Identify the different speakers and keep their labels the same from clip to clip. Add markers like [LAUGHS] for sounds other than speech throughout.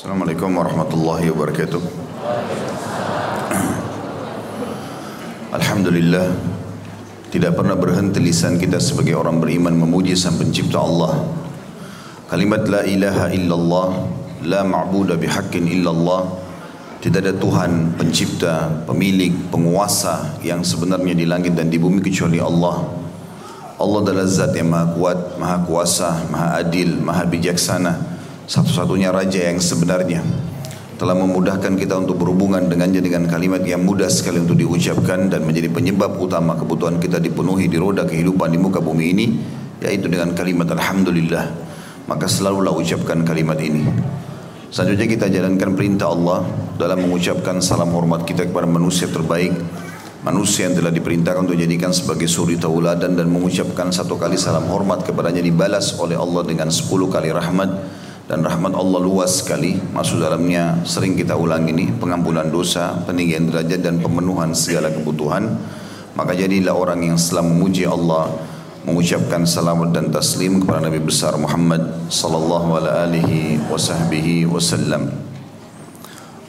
Speaker 1: Assalamualaikum warahmatullahi wabarakatuh. Alhamdulillah tidak pernah berhenti lisan kita sebagai orang beriman memuji sang pencipta Allah. Kalimat la ilaha illallah, la ma'budu bihaqqin illallah. Tidak ada Tuhan pencipta, pemilik, penguasa yang sebenarnya di langit dan di bumi kecuali Allah. Allah adalah zat yang maha kuat, maha kuasa, maha adil, maha bijaksana. Satu-satunya raja yang sebenarnya telah memudahkan kita untuk berhubungan dengannya dengan kalimat yang mudah sekali untuk diucapkan dan menjadi penyebab utama kebutuhan kita dipenuhi di roda kehidupan di muka bumi ini yaitu dengan kalimat Alhamdulillah maka selalulah ucapkan kalimat ini. Selanjutnya kita jalankan perintah Allah dalam mengucapkan salam hormat kita kepada manusia terbaik. Manusia yang telah diperintahkan untuk dijadikan sebagai suri tauladan dan mengucapkan satu kali salam hormat kepadanya dibalas oleh Allah dengan sepuluh kali rahmat dan rahmat Allah luas sekali. Masuk dalamnya sering kita ulang ini pengampunan dosa peninggian derajat dan pemenuhan segala kebutuhan. Maka jadilah orang yang selalu memuji Allah mengucapkan salamat dan taslim kepada Nabi besar Muhammad sallallahu alaihi wasallam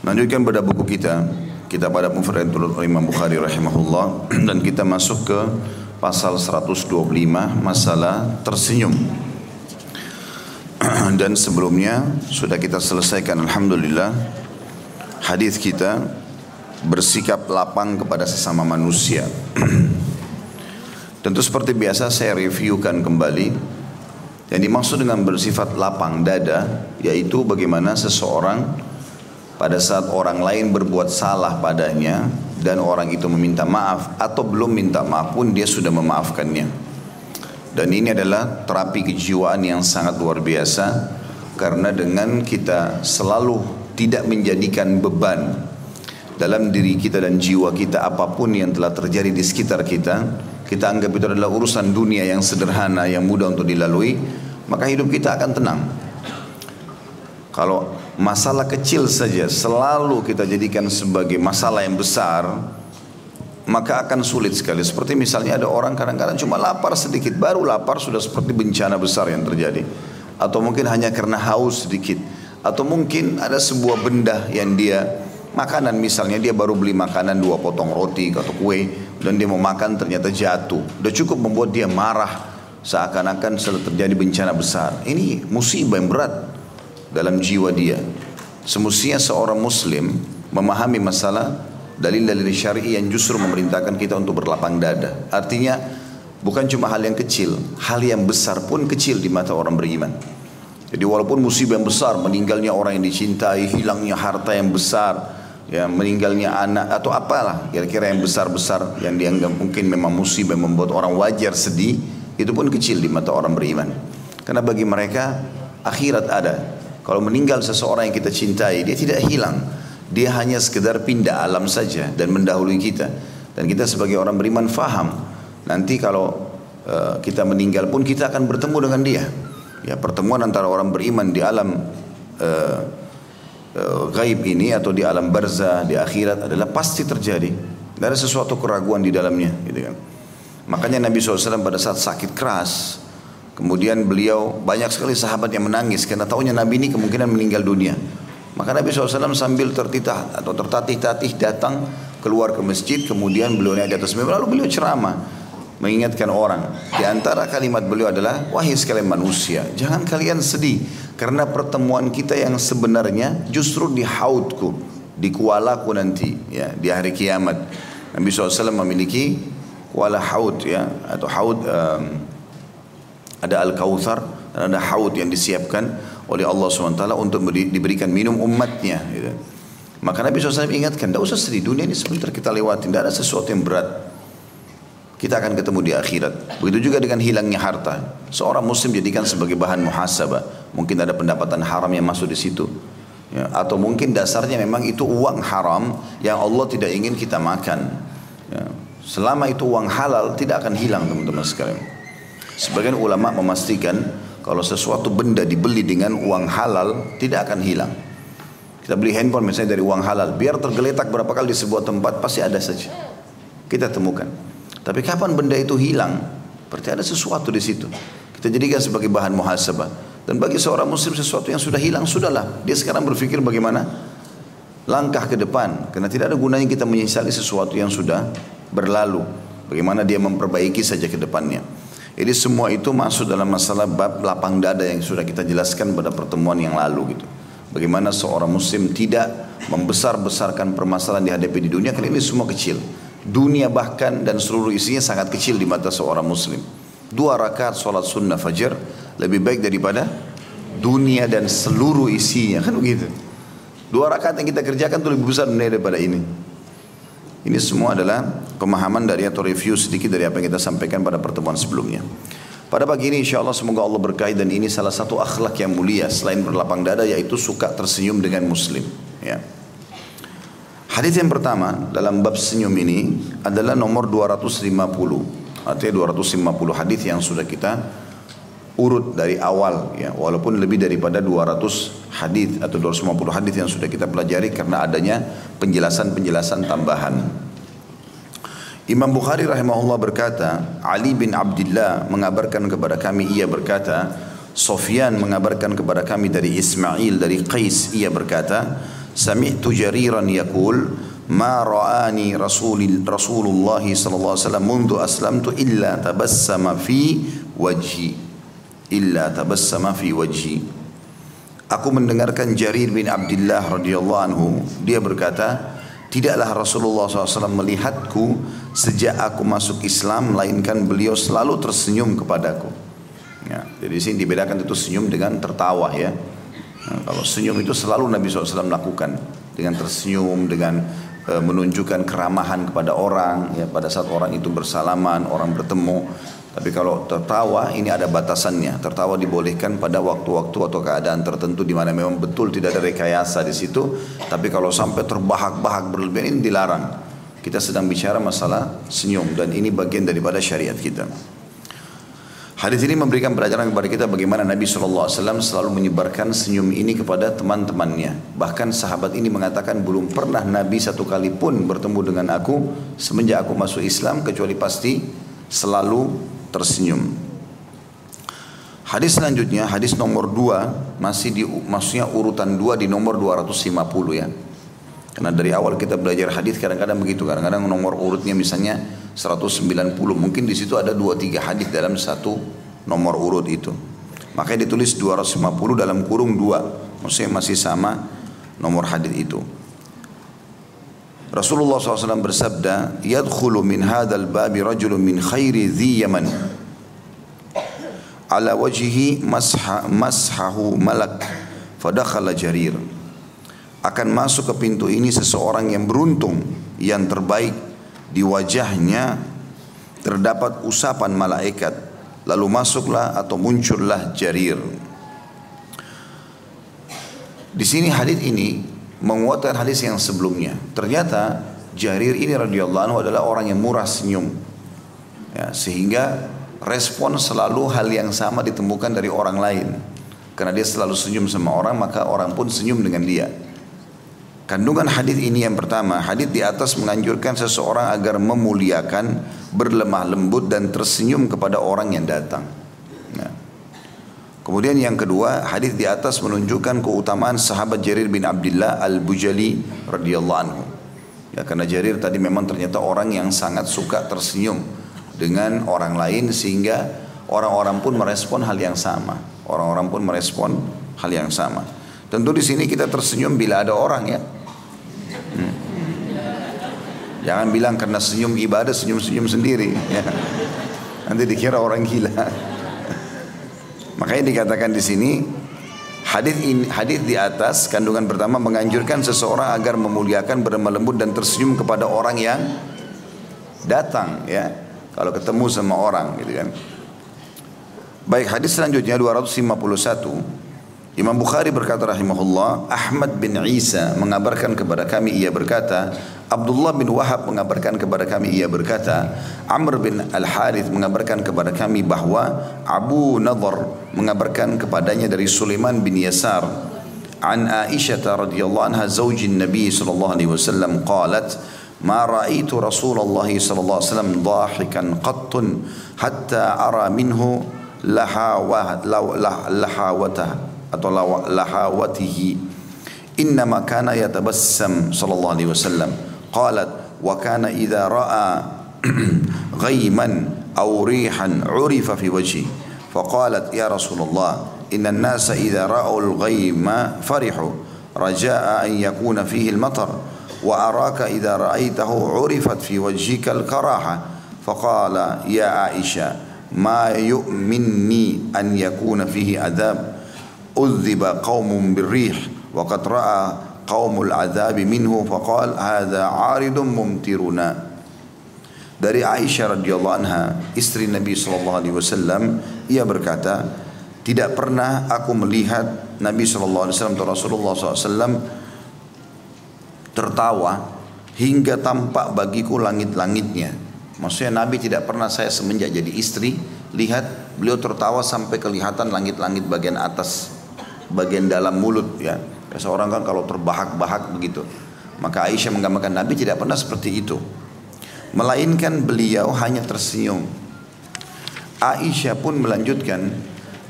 Speaker 1: lanjutkan pada buku kita kita pada Mufradatul Imam Bukhari rahimahullah dan kita masuk ke pasal 125 masalah tersenyum dan sebelumnya sudah kita selesaikan Alhamdulillah hadis kita bersikap lapang kepada sesama manusia. [CLEARS THROAT] Tentu seperti biasa saya reviewkan kembali yang dimaksud dengan bersifat lapang dada yaitu bagaimana seseorang pada saat orang lain berbuat salah padanya dan orang itu meminta maaf atau belum minta maaf pun dia sudah memaafkannya dan ini adalah terapi kejiwaan yang sangat luar biasa karena dengan kita selalu tidak menjadikan beban dalam diri kita dan jiwa kita apa pun yang telah terjadi di sekitar kita, kita anggap itu adalah urusan dunia yang sederhana, yang mudah untuk dilalui, maka hidup kita akan tenang. Kalau masalah kecil saja selalu kita jadikan sebagai masalah yang besar, maka akan sulit sekali. Seperti misalnya ada orang kadang-kadang cuma lapar sedikit, baru lapar sudah seperti bencana besar yang terjadi. Atau mungkin hanya karena haus sedikit. Atau mungkin ada sebuah benda yang dia makanan misalnya dia baru beli makanan dua potong roti atau kue dan dia mau makan ternyata jatuh. Sudah cukup membuat dia marah seakan-akan sudah terjadi bencana besar. Ini musibah yang berat dalam jiwa dia. Semestinya seorang muslim memahami masalah dalil-dalil syar'i yang justru memerintahkan kita untuk berlapang dada. Artinya bukan cuma hal yang kecil, hal yang besar pun kecil di mata orang beriman. Jadi walaupun musibah yang besar, meninggalnya orang yang dicintai, hilangnya harta yang besar, ya meninggalnya anak atau apalah kira-kira yang besar-besar yang dianggap mungkin memang musibah yang membuat orang wajar sedih, itu pun kecil di mata orang beriman. Karena bagi mereka akhirat ada. Kalau meninggal seseorang yang kita cintai, dia tidak hilang dia hanya sekedar pindah alam saja dan mendahului kita. Dan kita sebagai orang beriman faham. Nanti kalau uh, kita meninggal pun kita akan bertemu dengan dia. Ya pertemuan antara orang beriman di alam uh, uh, gaib ini atau di alam barzah di akhirat adalah pasti terjadi. Tidak ada sesuatu keraguan di dalamnya, gitu kan. Makanya Nabi SAW pada saat sakit keras, kemudian beliau banyak sekali sahabat yang menangis karena tahunya Nabi ini kemungkinan meninggal dunia. Maka Nabi SAW sambil tertitah atau tertatih-tatih datang keluar ke masjid, kemudian beliau naik di atas mimbar, lalu beliau ceramah mengingatkan orang. Di antara kalimat beliau adalah, wahai sekalian manusia, jangan kalian sedih karena pertemuan kita yang sebenarnya justru di haudku, di kualaku nanti, ya di hari kiamat. Nabi SAW memiliki kuala haud ya atau haud um, ada al kautsar dan ada haud yang disiapkan oleh Allah SWT untuk diberikan minum umatnya. Gitu. Maka Nabi SAW ingatkan, tidak usah sedih, dunia ini sebentar kita lewati, tidak ada sesuatu yang berat. Kita akan ketemu di akhirat. Begitu juga dengan hilangnya harta. Seorang muslim jadikan sebagai bahan muhasabah. Mungkin ada pendapatan haram yang masuk di situ. Ya, atau mungkin dasarnya memang itu uang haram yang Allah tidak ingin kita makan. Ya, selama itu uang halal tidak akan hilang teman-teman sekalian. Sebagian ulama memastikan kalau sesuatu benda dibeli dengan uang halal tidak akan hilang. Kita beli handphone misalnya dari uang halal, biar tergeletak berapa kali di sebuah tempat pasti ada saja. Kita temukan. Tapi kapan benda itu hilang? Berarti ada sesuatu di situ. Kita jadikan sebagai bahan muhasabah. Dan bagi seorang muslim sesuatu yang sudah hilang, sudahlah. Dia sekarang berpikir bagaimana langkah ke depan. Karena tidak ada gunanya kita menyesali sesuatu yang sudah berlalu. Bagaimana dia memperbaiki saja ke depannya. Jadi semua itu masuk dalam masalah bab lapang dada yang sudah kita jelaskan pada pertemuan yang lalu gitu. Bagaimana seorang muslim tidak membesar-besarkan permasalahan dihadapi di dunia karena ini semua kecil. Dunia bahkan dan seluruh isinya sangat kecil di mata seorang muslim. Dua rakaat sholat sunnah fajar lebih baik daripada dunia dan seluruh isinya kan begitu. Dua rakaat yang kita kerjakan itu lebih besar daripada ini. Ini semua adalah pemahaman dari atau review sedikit dari apa yang kita sampaikan pada pertemuan sebelumnya. Pada pagi ini insya Allah semoga Allah berkahi dan ini salah satu akhlak yang mulia selain berlapang dada yaitu suka tersenyum dengan muslim. Ya. Hadis yang pertama dalam bab senyum ini adalah nomor 250. Artinya 250 hadis yang sudah kita urut dari awal ya walaupun lebih daripada 200 hadis atau 250 hadis yang sudah kita pelajari karena adanya penjelasan-penjelasan tambahan. Imam Bukhari rahimahullah berkata, Ali bin Abdullah mengabarkan kepada kami ia berkata, Sofyan mengabarkan kepada kami dari Ismail dari Qais ia berkata, Sami'tu jariran yakul, ma ra'ani Rasul Rasulullah sallallahu alaihi wasallam mundu aslamtu illa tabassama fi wajhi illa tabassama fi wajhi Aku mendengarkan Jarir bin Abdullah radhiyallahu anhu dia berkata Tidaklah Rasulullah SAW melihatku sejak aku masuk Islam, melainkan beliau selalu tersenyum kepadaku. Ya, jadi di sini dibedakan itu senyum dengan tertawa ya. Nah, kalau senyum itu selalu Nabi SAW lakukan dengan tersenyum, dengan e, menunjukkan keramahan kepada orang. Ya, pada saat orang itu bersalaman, orang bertemu. Tapi kalau tertawa ini ada batasannya. Tertawa dibolehkan pada waktu-waktu atau keadaan tertentu di mana memang betul tidak ada rekayasa di situ. Tapi kalau sampai terbahak-bahak berlebihan ini dilarang. Kita sedang bicara masalah senyum dan ini bagian daripada syariat kita. Hadis ini memberikan pelajaran kepada kita bagaimana Nabi SAW selalu menyebarkan senyum ini kepada teman-temannya. Bahkan sahabat ini mengatakan belum pernah Nabi satu kali pun bertemu dengan aku semenjak aku masuk Islam kecuali pasti selalu tersenyum. Hadis selanjutnya, hadis nomor 2 masih di maksudnya urutan 2 di nomor 250 ya. Karena dari awal kita belajar hadis kadang-kadang begitu, kadang-kadang nomor urutnya misalnya 190, mungkin di situ ada 2 3 hadis dalam satu nomor urut itu. Makanya ditulis 250 dalam kurung 2, maksudnya masih sama nomor hadis itu. Rasulullah SAW bersabda, "Yadkhulu min hadzal babi rajulun min khairi dhi Yaman." Ala wajhihi masha, mashahu malak fadakhala jarir. Akan masuk ke pintu ini seseorang yang beruntung, yang terbaik di wajahnya terdapat usapan malaikat. Lalu masuklah atau muncullah jarir. Di sini hadis ini menguatkan hadis yang sebelumnya. Ternyata Jarir ini radhiyallahu anhu adalah orang yang murah senyum. Ya, sehingga respon selalu hal yang sama ditemukan dari orang lain. Karena dia selalu senyum sama orang, maka orang pun senyum dengan dia. Kandungan hadis ini yang pertama, hadis di atas menganjurkan seseorang agar memuliakan, berlemah lembut dan tersenyum kepada orang yang datang. Kemudian yang kedua, hadis di atas menunjukkan keutamaan sahabat Jarir bin Abdullah Al-Bujali radhiyallahu anhu. Ya karena Jarir tadi memang ternyata orang yang sangat suka tersenyum dengan orang lain sehingga orang-orang pun merespon hal yang sama. Orang-orang pun merespon hal yang sama. Tentu di sini kita tersenyum bila ada orang ya. Hmm. Jangan bilang karena senyum ibadah senyum-senyum sendiri. Ya. Nanti dikira orang gila. Makanya dikatakan di sini hadis ini hadis di atas kandungan pertama menganjurkan seseorang agar memuliakan berlemah lembut dan tersenyum kepada orang yang datang ya. Kalau ketemu sama orang gitu kan. Baik hadis selanjutnya 251 Imam Bukhari berkata rahimahullah, Ahmad bin Isa mengabarkan kepada kami ia berkata, Abdullah bin Wahab mengabarkan kepada kami ia berkata, Amr bin Al-Harith mengabarkan kepada kami bahwa Abu Nadhr mengabarkan kepadanya dari Sulaiman bin Yasar an Aisyah radhiyallahu anha zaujin Nabi sallallahu alaihi wasallam qalat ما رأيت رسول الله صلى الله عليه وسلم ضاحكا قط حتى أرى منه lahawah lahawatah atau lahawatihi innama kana yatabassam sallallahu alaihi wasallam قالت وكان إذا رأى [CLEARS THROAT] غيما أو ريحا عرف في وجهه فقالت يا رسول الله إن الناس إذا رأوا الغيم فرحوا رجاء أن يكون فيه المطر وأراك إذا رأيته عرفت في وجهك الكراهة. فقال يا عائشة ما يؤمنني أن يكون فيه عذاب أذب قوم بالريح وقد رأى qaumul adzabi minhu faqal hadza 'aridum mumtiruna dari Aisyah radhiyallahu anha istri Nabi sallallahu alaihi wasallam ia berkata tidak pernah aku melihat Nabi sallallahu alaihi wasallam atau Rasulullah SAW tertawa hingga tampak bagiku langit-langitnya. Maksudnya Nabi tidak pernah saya semenjak jadi istri lihat beliau tertawa sampai kelihatan langit-langit bagian atas, bagian dalam mulut ya. Seorang kan kalau terbahak-bahak begitu. Maka Aisyah menggambarkan Nabi tidak pernah seperti itu. Melainkan beliau hanya tersenyum. Aisyah pun melanjutkan,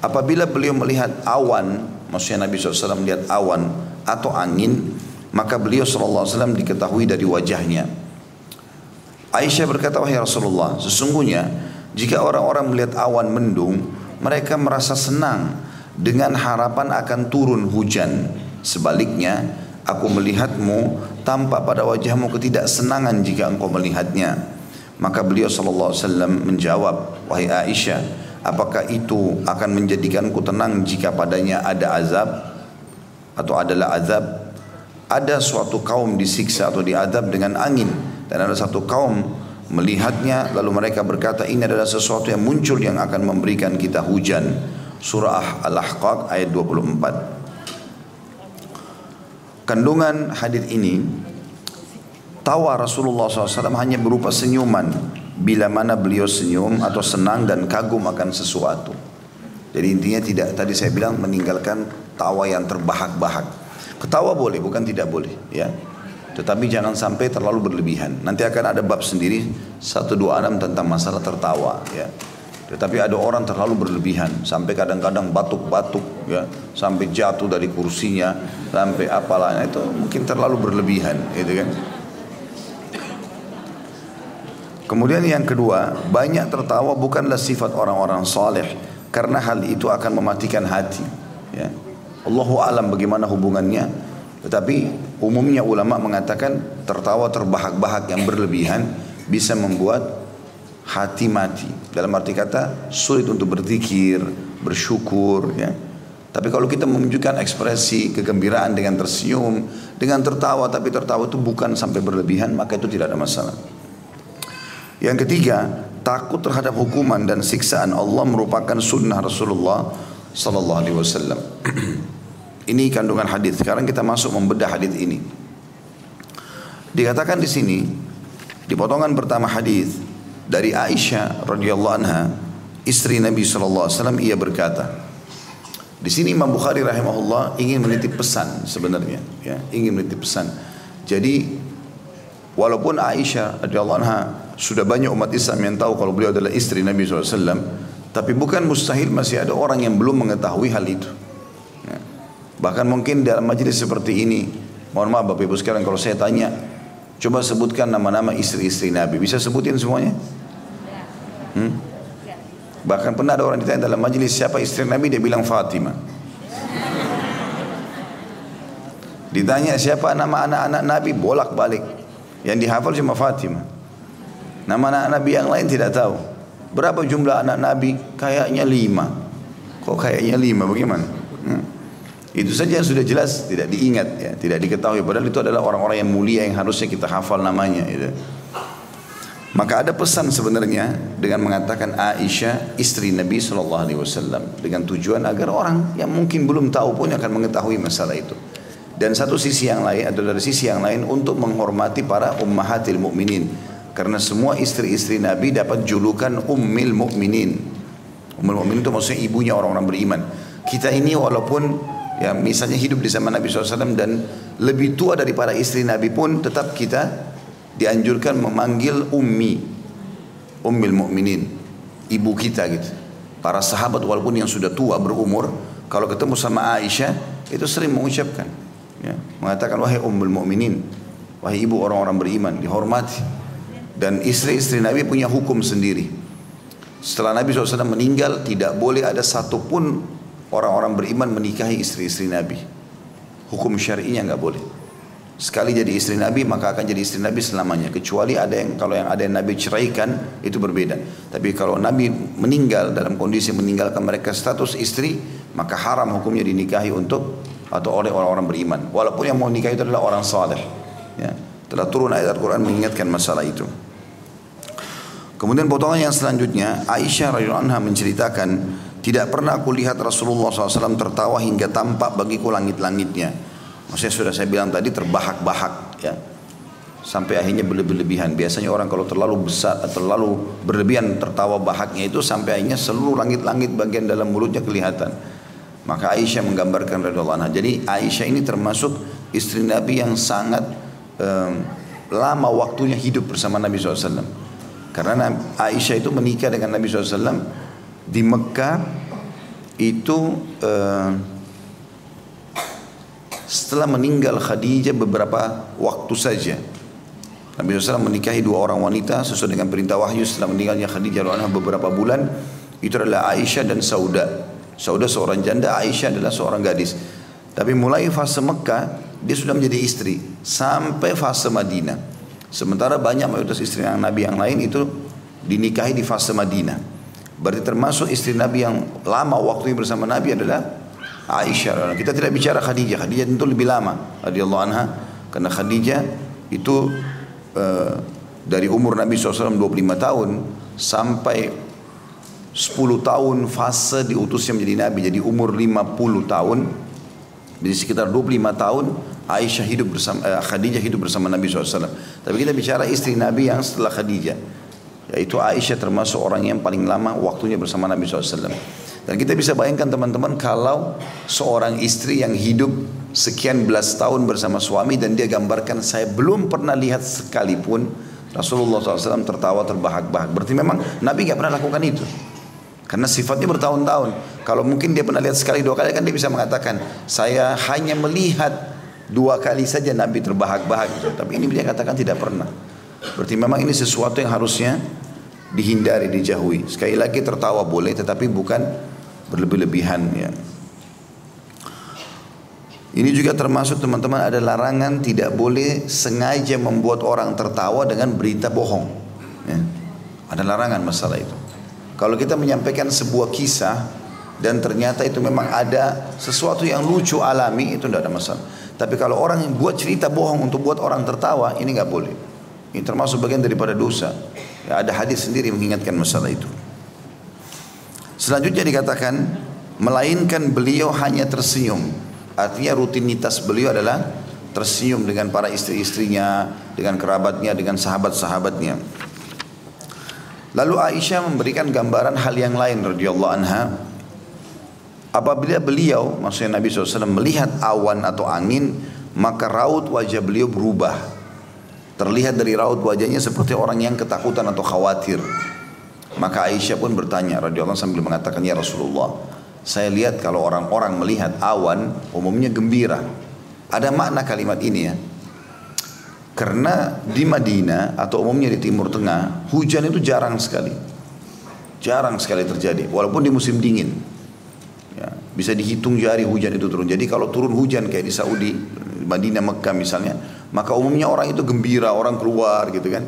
Speaker 1: apabila beliau melihat awan, maksudnya Nabi SAW melihat awan atau angin, maka beliau SAW diketahui dari wajahnya. Aisyah berkata, wahai Rasulullah, sesungguhnya jika orang-orang melihat awan mendung, mereka merasa senang dengan harapan akan turun hujan. Sebaliknya, aku melihatmu tampak pada wajahmu ketidaksenangan jika engkau melihatnya. Maka beliau sallallahu alaihi wasallam menjawab, wahai Aisyah, apakah itu akan menjadikanku tenang jika padanya ada azab atau adalah azab? Ada suatu kaum disiksa atau diadab dengan angin dan ada satu kaum melihatnya lalu mereka berkata ini adalah sesuatu yang muncul yang akan memberikan kita hujan. Surah Al-Ahqaq ayat 24. Kandungan hadis ini tawa Rasulullah SAW hanya berupa senyuman bila mana beliau senyum atau senang dan kagum akan sesuatu. Jadi intinya tidak tadi saya bilang meninggalkan tawa yang terbahak-bahak. Ketawa boleh bukan tidak boleh ya. Tetapi jangan sampai terlalu berlebihan. Nanti akan ada bab sendiri satu dua enam tentang masalah tertawa ya. Tetapi ada orang terlalu berlebihan sampai kadang-kadang batuk-batuk ya, sampai jatuh dari kursinya, sampai apalah itu mungkin terlalu berlebihan gitu kan. Kemudian yang kedua, banyak tertawa bukanlah sifat orang-orang saleh karena hal itu akan mematikan hati ya. Allahu alam bagaimana hubungannya tetapi umumnya ulama mengatakan tertawa terbahak-bahak yang berlebihan bisa membuat hati mati. Dalam arti kata sulit untuk berzikir, bersyukur ya. Tapi kalau kita menunjukkan ekspresi kegembiraan dengan tersenyum, dengan tertawa tapi tertawa itu bukan sampai berlebihan, maka itu tidak ada masalah. Yang ketiga, takut terhadap hukuman dan siksaan Allah merupakan sunnah Rasulullah sallallahu alaihi wasallam. [CLEARS THROAT] Ini kandungan hadis. Sekarang kita masuk membedah hadis ini. Dikatakan di sini di potongan pertama hadis dari Aisyah radhiyallahu anha, istri Nabi sallallahu alaihi wasallam ia berkata, di sini Imam Bukhari rahimahullah ingin menitip pesan sebenarnya, ya, ingin menitip pesan. Jadi walaupun Aisyah radhiyallahu anha sudah banyak umat Islam yang tahu kalau beliau adalah istri Nabi SAW, tapi bukan mustahil masih ada orang yang belum mengetahui hal itu. Bahkan mungkin dalam majelis seperti ini, mohon maaf Bapak Ibu sekarang kalau saya tanya, coba sebutkan nama-nama istri-istri Nabi. Bisa sebutin semuanya? Hmm? Bahkan pernah ada orang ditanya dalam majelis siapa istri Nabi, dia bilang Fatimah. Ditanya siapa nama anak-anak Nabi, bolak-balik. Yang dihafal cuma Fatimah. Nama anak Nabi yang lain tidak tahu. Berapa jumlah anak Nabi? Kayaknya lima. Kok kayaknya lima? Bagaimana? Hmm. Itu saja yang sudah jelas tidak diingat ya, tidak diketahui padahal itu adalah orang-orang yang mulia yang harusnya kita hafal namanya gitu. Maka ada pesan sebenarnya dengan mengatakan Aisyah istri Nabi Shallallahu Alaihi Wasallam dengan tujuan agar orang yang mungkin belum tahu pun akan mengetahui masalah itu. Dan satu sisi yang lain atau dari sisi yang lain untuk menghormati para ummahatil mukminin karena semua istri-istri Nabi dapat julukan ummil mukminin. Ummul mukminin itu maksudnya ibunya orang-orang beriman. Kita ini walaupun ya misalnya hidup di zaman Nabi SAW dan lebih tua dari para istri Nabi pun tetap kita dianjurkan memanggil ummi ummil mukminin ibu kita gitu para sahabat walaupun yang sudah tua berumur, kalau ketemu sama Aisyah itu sering mengucapkan, ya, mengatakan wahai ummul mukminin, wahai ibu orang-orang beriman, dihormati. Dan istri-istri Nabi punya hukum sendiri. Setelah Nabi SAW meninggal, tidak boleh ada satupun orang-orang beriman menikahi istri-istri Nabi. Hukum syar'inya nggak boleh. Sekali jadi istri Nabi maka akan jadi istri Nabi selamanya. Kecuali ada yang kalau yang ada yang Nabi ceraikan itu berbeda. Tapi kalau Nabi meninggal dalam kondisi meninggalkan mereka status istri maka haram hukumnya dinikahi untuk atau oleh orang-orang beriman. Walaupun yang mau nikah itu adalah orang saleh. Ya. Telah turun ayat Al-Quran mengingatkan masalah itu. Kemudian potongan yang selanjutnya Aisyah radhiyallahu anha menceritakan tidak pernah aku lihat Rasulullah SAW tertawa hingga tampak bagiku langit-langitnya. Maksudnya sudah saya bilang tadi terbahak-bahak ya. Sampai akhirnya berlebih-lebihan. Biasanya orang kalau terlalu besar, terlalu berlebihan tertawa bahaknya itu sampai akhirnya seluruh langit-langit bagian dalam mulutnya kelihatan. Maka Aisyah menggambarkan radhiyallahu. Jadi Aisyah ini termasuk istri Nabi yang sangat um, lama waktunya hidup bersama Nabi SAW. Karena Aisyah itu menikah dengan Nabi SAW di Mekah itu uh, setelah meninggal Khadijah beberapa waktu saja. Nabi SAW menikahi dua orang wanita sesuai dengan perintah wahyu setelah meninggalnya Khadijah radhiyallahu beberapa bulan. Itu adalah Aisyah dan Sauda. Sauda seorang janda, Aisyah adalah seorang gadis. Tapi mulai fase Mekah dia sudah menjadi istri sampai fase Madinah. Sementara banyak mayoritas istri yang Nabi yang lain itu dinikahi di fase Madinah. Berarti termasuk istri Nabi yang lama waktunya bersama Nabi adalah Aisyah. Kita tidak bicara Khadijah. Khadijah tentu lebih lama radhiyallahu anha karena Khadijah itu uh, dari umur Nabi SAW 25 tahun sampai 10 tahun fase diutusnya menjadi Nabi. Jadi umur 50 tahun jadi sekitar 25 tahun Aisyah hidup bersama uh, Khadijah hidup bersama Nabi SAW. Tapi kita bicara istri Nabi yang setelah Khadijah. Yaitu Aisyah termasuk orang yang paling lama waktunya bersama Nabi SAW. Dan kita bisa bayangkan teman-teman kalau seorang istri yang hidup sekian belas tahun bersama suami dan dia gambarkan saya belum pernah lihat sekalipun Rasulullah SAW tertawa terbahak-bahak. Berarti memang Nabi nggak pernah lakukan itu. Karena sifatnya bertahun-tahun. Kalau mungkin dia pernah lihat sekali dua kali kan dia bisa mengatakan saya hanya melihat dua kali saja Nabi terbahak-bahak. Tapi ini dia katakan tidak pernah. Berarti memang ini sesuatu yang harusnya dihindari, dijauhi. Sekali lagi tertawa boleh tetapi bukan berlebih-lebihan ya. Ini juga termasuk teman-teman ada larangan tidak boleh sengaja membuat orang tertawa dengan berita bohong. Ya. Ada larangan masalah itu. Kalau kita menyampaikan sebuah kisah dan ternyata itu memang ada sesuatu yang lucu alami itu tidak ada masalah. Tapi kalau orang yang buat cerita bohong untuk buat orang tertawa ini nggak boleh. Ini termasuk bagian daripada dosa. Ya, ada hadis sendiri mengingatkan masalah itu. Selanjutnya dikatakan melainkan beliau hanya tersenyum. Artinya rutinitas beliau adalah tersenyum dengan para istri-istrinya, dengan kerabatnya, dengan sahabat-sahabatnya. Lalu Aisyah memberikan gambaran hal yang lain radhiyallahu anha. Apabila beliau, maksudnya Nabi SAW melihat awan atau angin, maka raut wajah beliau berubah. Terlihat dari raut wajahnya seperti orang yang ketakutan atau khawatir. Maka Aisyah pun bertanya radhiyallahu sambil mengatakan ya Rasulullah, saya lihat kalau orang-orang melihat awan umumnya gembira. Ada makna kalimat ini ya. Karena di Madinah atau umumnya di Timur Tengah hujan itu jarang sekali. Jarang sekali terjadi walaupun di musim dingin. Ya, bisa dihitung jari hujan itu turun. Jadi kalau turun hujan kayak di Saudi, Madinah, Mekah misalnya, maka umumnya orang itu gembira, orang keluar gitu kan.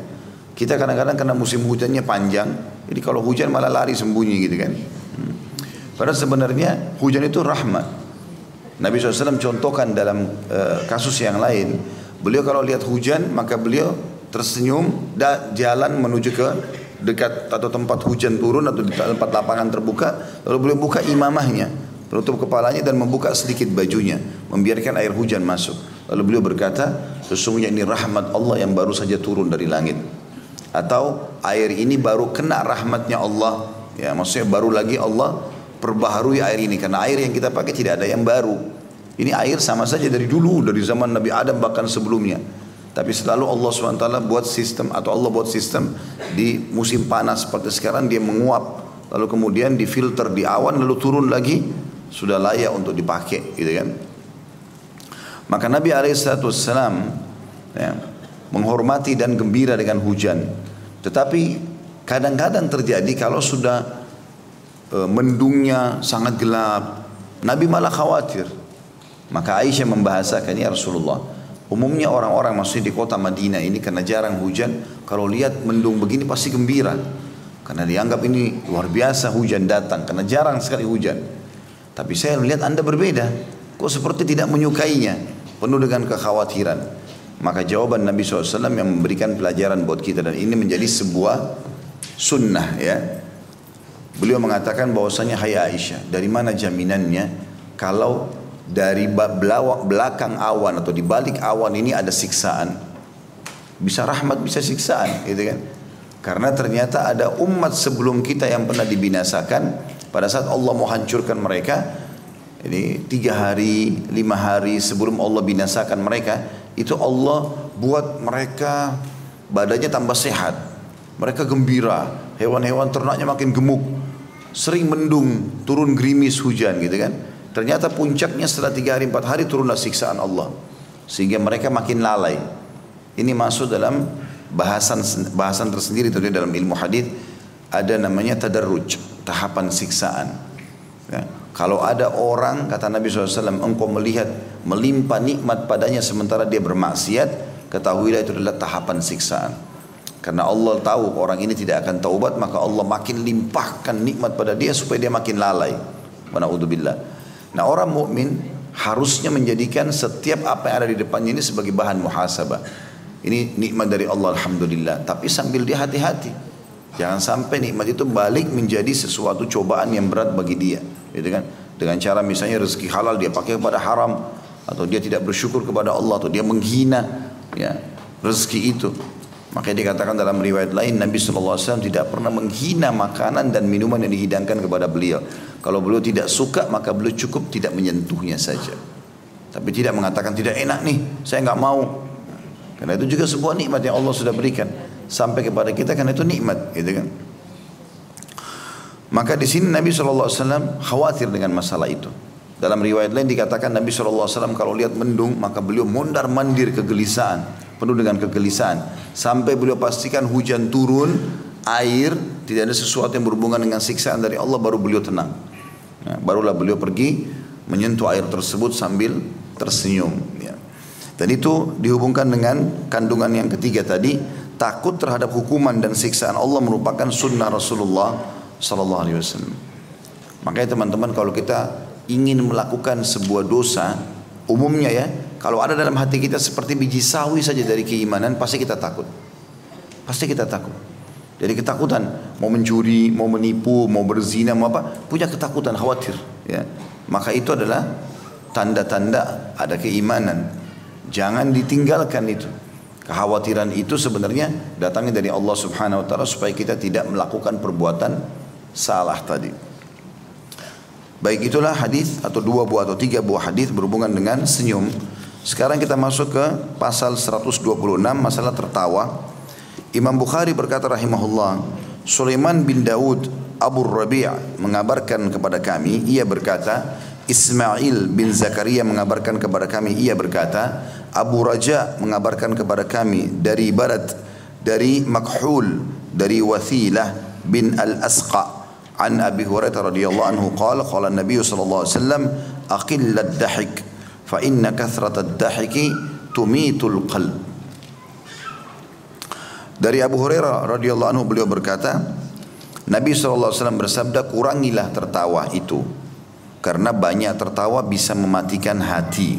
Speaker 1: Kita kadang-kadang karena musim hujannya panjang, jadi kalau hujan malah lari sembunyi gitu kan. Hmm. Padahal sebenarnya hujan itu rahmat. Nabi SAW contohkan dalam uh, kasus yang lain. Beliau kalau lihat hujan maka beliau tersenyum dan jalan menuju ke dekat atau tempat hujan turun atau di tempat lapangan terbuka. Lalu beliau buka imamahnya, menutup kepalanya dan membuka sedikit bajunya, membiarkan air hujan masuk. Lalu beliau berkata, sesungguhnya ini rahmat Allah yang baru saja turun dari langit atau air ini baru kena rahmatnya Allah. Ya maksudnya baru lagi Allah perbaharui air ini. Karena air yang kita pakai tidak ada yang baru. Ini air sama saja dari dulu dari zaman Nabi Adam bahkan sebelumnya. Tapi selalu Allah SWT buat sistem atau Allah buat sistem di musim panas seperti sekarang dia menguap. Lalu kemudian difilter di awan lalu turun lagi. Sudah layak untuk dipakai gitu kan. Maka Nabi Alaihissalam ya, menghormati dan gembira dengan hujan. Tetapi kadang-kadang terjadi kalau sudah e, mendungnya sangat gelap, Nabi malah khawatir. Maka Aisyah membahasakan ya Rasulullah. Umumnya orang-orang masih di kota Madinah ini karena jarang hujan, kalau lihat mendung begini pasti gembira. Karena dianggap ini luar biasa hujan datang, karena jarang sekali hujan. Tapi saya melihat Anda berbeda. Kok seperti tidak menyukainya. Penuh dengan kekhawatiran. Maka jawaban Nabi SAW yang memberikan pelajaran buat kita. Dan ini menjadi sebuah sunnah ya. Beliau mengatakan bahwasanya Hai Aisyah. Dari mana jaminannya kalau dari belakang awan atau di balik awan ini ada siksaan. Bisa rahmat, bisa siksaan gitu kan. Karena ternyata ada umat sebelum kita yang pernah dibinasakan pada saat Allah mau hancurkan mereka, ini tiga hari, lima hari sebelum Allah binasakan mereka, itu Allah buat mereka badannya tambah sehat. Mereka gembira, hewan-hewan ternaknya makin gemuk. Sering mendung, turun gerimis hujan gitu kan. Ternyata puncaknya setelah tiga hari, empat hari turunlah siksaan Allah. Sehingga mereka makin lalai. Ini masuk dalam bahasan bahasan tersendiri itu dalam ilmu hadis ada namanya tadarruj tahapan siksaan. Ya. Kalau ada orang, kata Nabi SAW, engkau melihat melimpah nikmat padanya sementara dia bermaksiat, ketahuilah itu adalah tahapan siksaan. Karena Allah tahu orang ini tidak akan taubat, maka Allah makin limpahkan nikmat pada dia supaya dia makin lalai. Mana'udzubillah. Nah orang mukmin harusnya menjadikan setiap apa yang ada di depannya ini sebagai bahan muhasabah. Ini nikmat dari Allah Alhamdulillah. Tapi sambil dia hati-hati. Jangan sampai nikmat itu balik menjadi sesuatu cobaan yang berat bagi dia. Gitu kan? Dengan cara misalnya rezeki halal dia pakai kepada haram atau dia tidak bersyukur kepada Allah atau dia menghina ya rezeki itu. Makanya dikatakan dalam riwayat lain Nabi SAW tidak pernah menghina makanan dan minuman yang dihidangkan kepada beliau. Kalau beliau tidak suka maka beliau cukup tidak menyentuhnya saja. Tapi tidak mengatakan tidak enak nih, saya nggak mau. Karena itu juga sebuah nikmat yang Allah sudah berikan sampai kepada kita karena itu nikmat gitu kan. Maka di sini Nabi SAW khawatir dengan masalah itu. Dalam riwayat lain dikatakan Nabi SAW kalau lihat mendung maka beliau mondar mandir kegelisahan. Penuh dengan kegelisahan. Sampai beliau pastikan hujan turun, air, tidak ada sesuatu yang berhubungan dengan siksaan dari Allah baru beliau tenang. Nah, barulah beliau pergi menyentuh air tersebut sambil tersenyum. Ya. Dan itu dihubungkan dengan kandungan yang ketiga tadi takut terhadap hukuman dan siksaan Allah merupakan sunnah Rasulullah Sallallahu Alaihi Wasallam. Makanya teman-teman kalau kita ingin melakukan sebuah dosa, umumnya ya, kalau ada dalam hati kita seperti biji sawi saja dari keimanan, pasti kita takut. Pasti kita takut. Jadi ketakutan, mau mencuri, mau menipu, mau berzina, mau apa, punya ketakutan, khawatir. Ya. Maka itu adalah tanda-tanda ada keimanan. Jangan ditinggalkan itu. Kekhawatiran itu sebenarnya datangnya dari Allah Subhanahu wa taala supaya kita tidak melakukan perbuatan salah tadi. Baik itulah hadis atau dua buah atau tiga buah hadis berhubungan dengan senyum. Sekarang kita masuk ke pasal 126 masalah tertawa. Imam Bukhari berkata rahimahullah, Sulaiman bin Daud Abu Rabi' mengabarkan kepada kami, ia berkata, Ismail bin Zakaria mengabarkan kepada kami, ia berkata, Abu Raja mengabarkan kepada kami dari barat dari Makhul dari Wathilah bin Al-Asqa an Abi Hurairah radhiyallahu anhu qala qala Nabi sallallahu alaihi wasallam aqil ad-dahik fa inna kathrat ad-dahiki tumitul qalb Dari Abu Hurairah radhiyallahu anhu beliau berkata Nabi SAW bersabda kurangilah tertawa itu karena banyak tertawa bisa mematikan hati.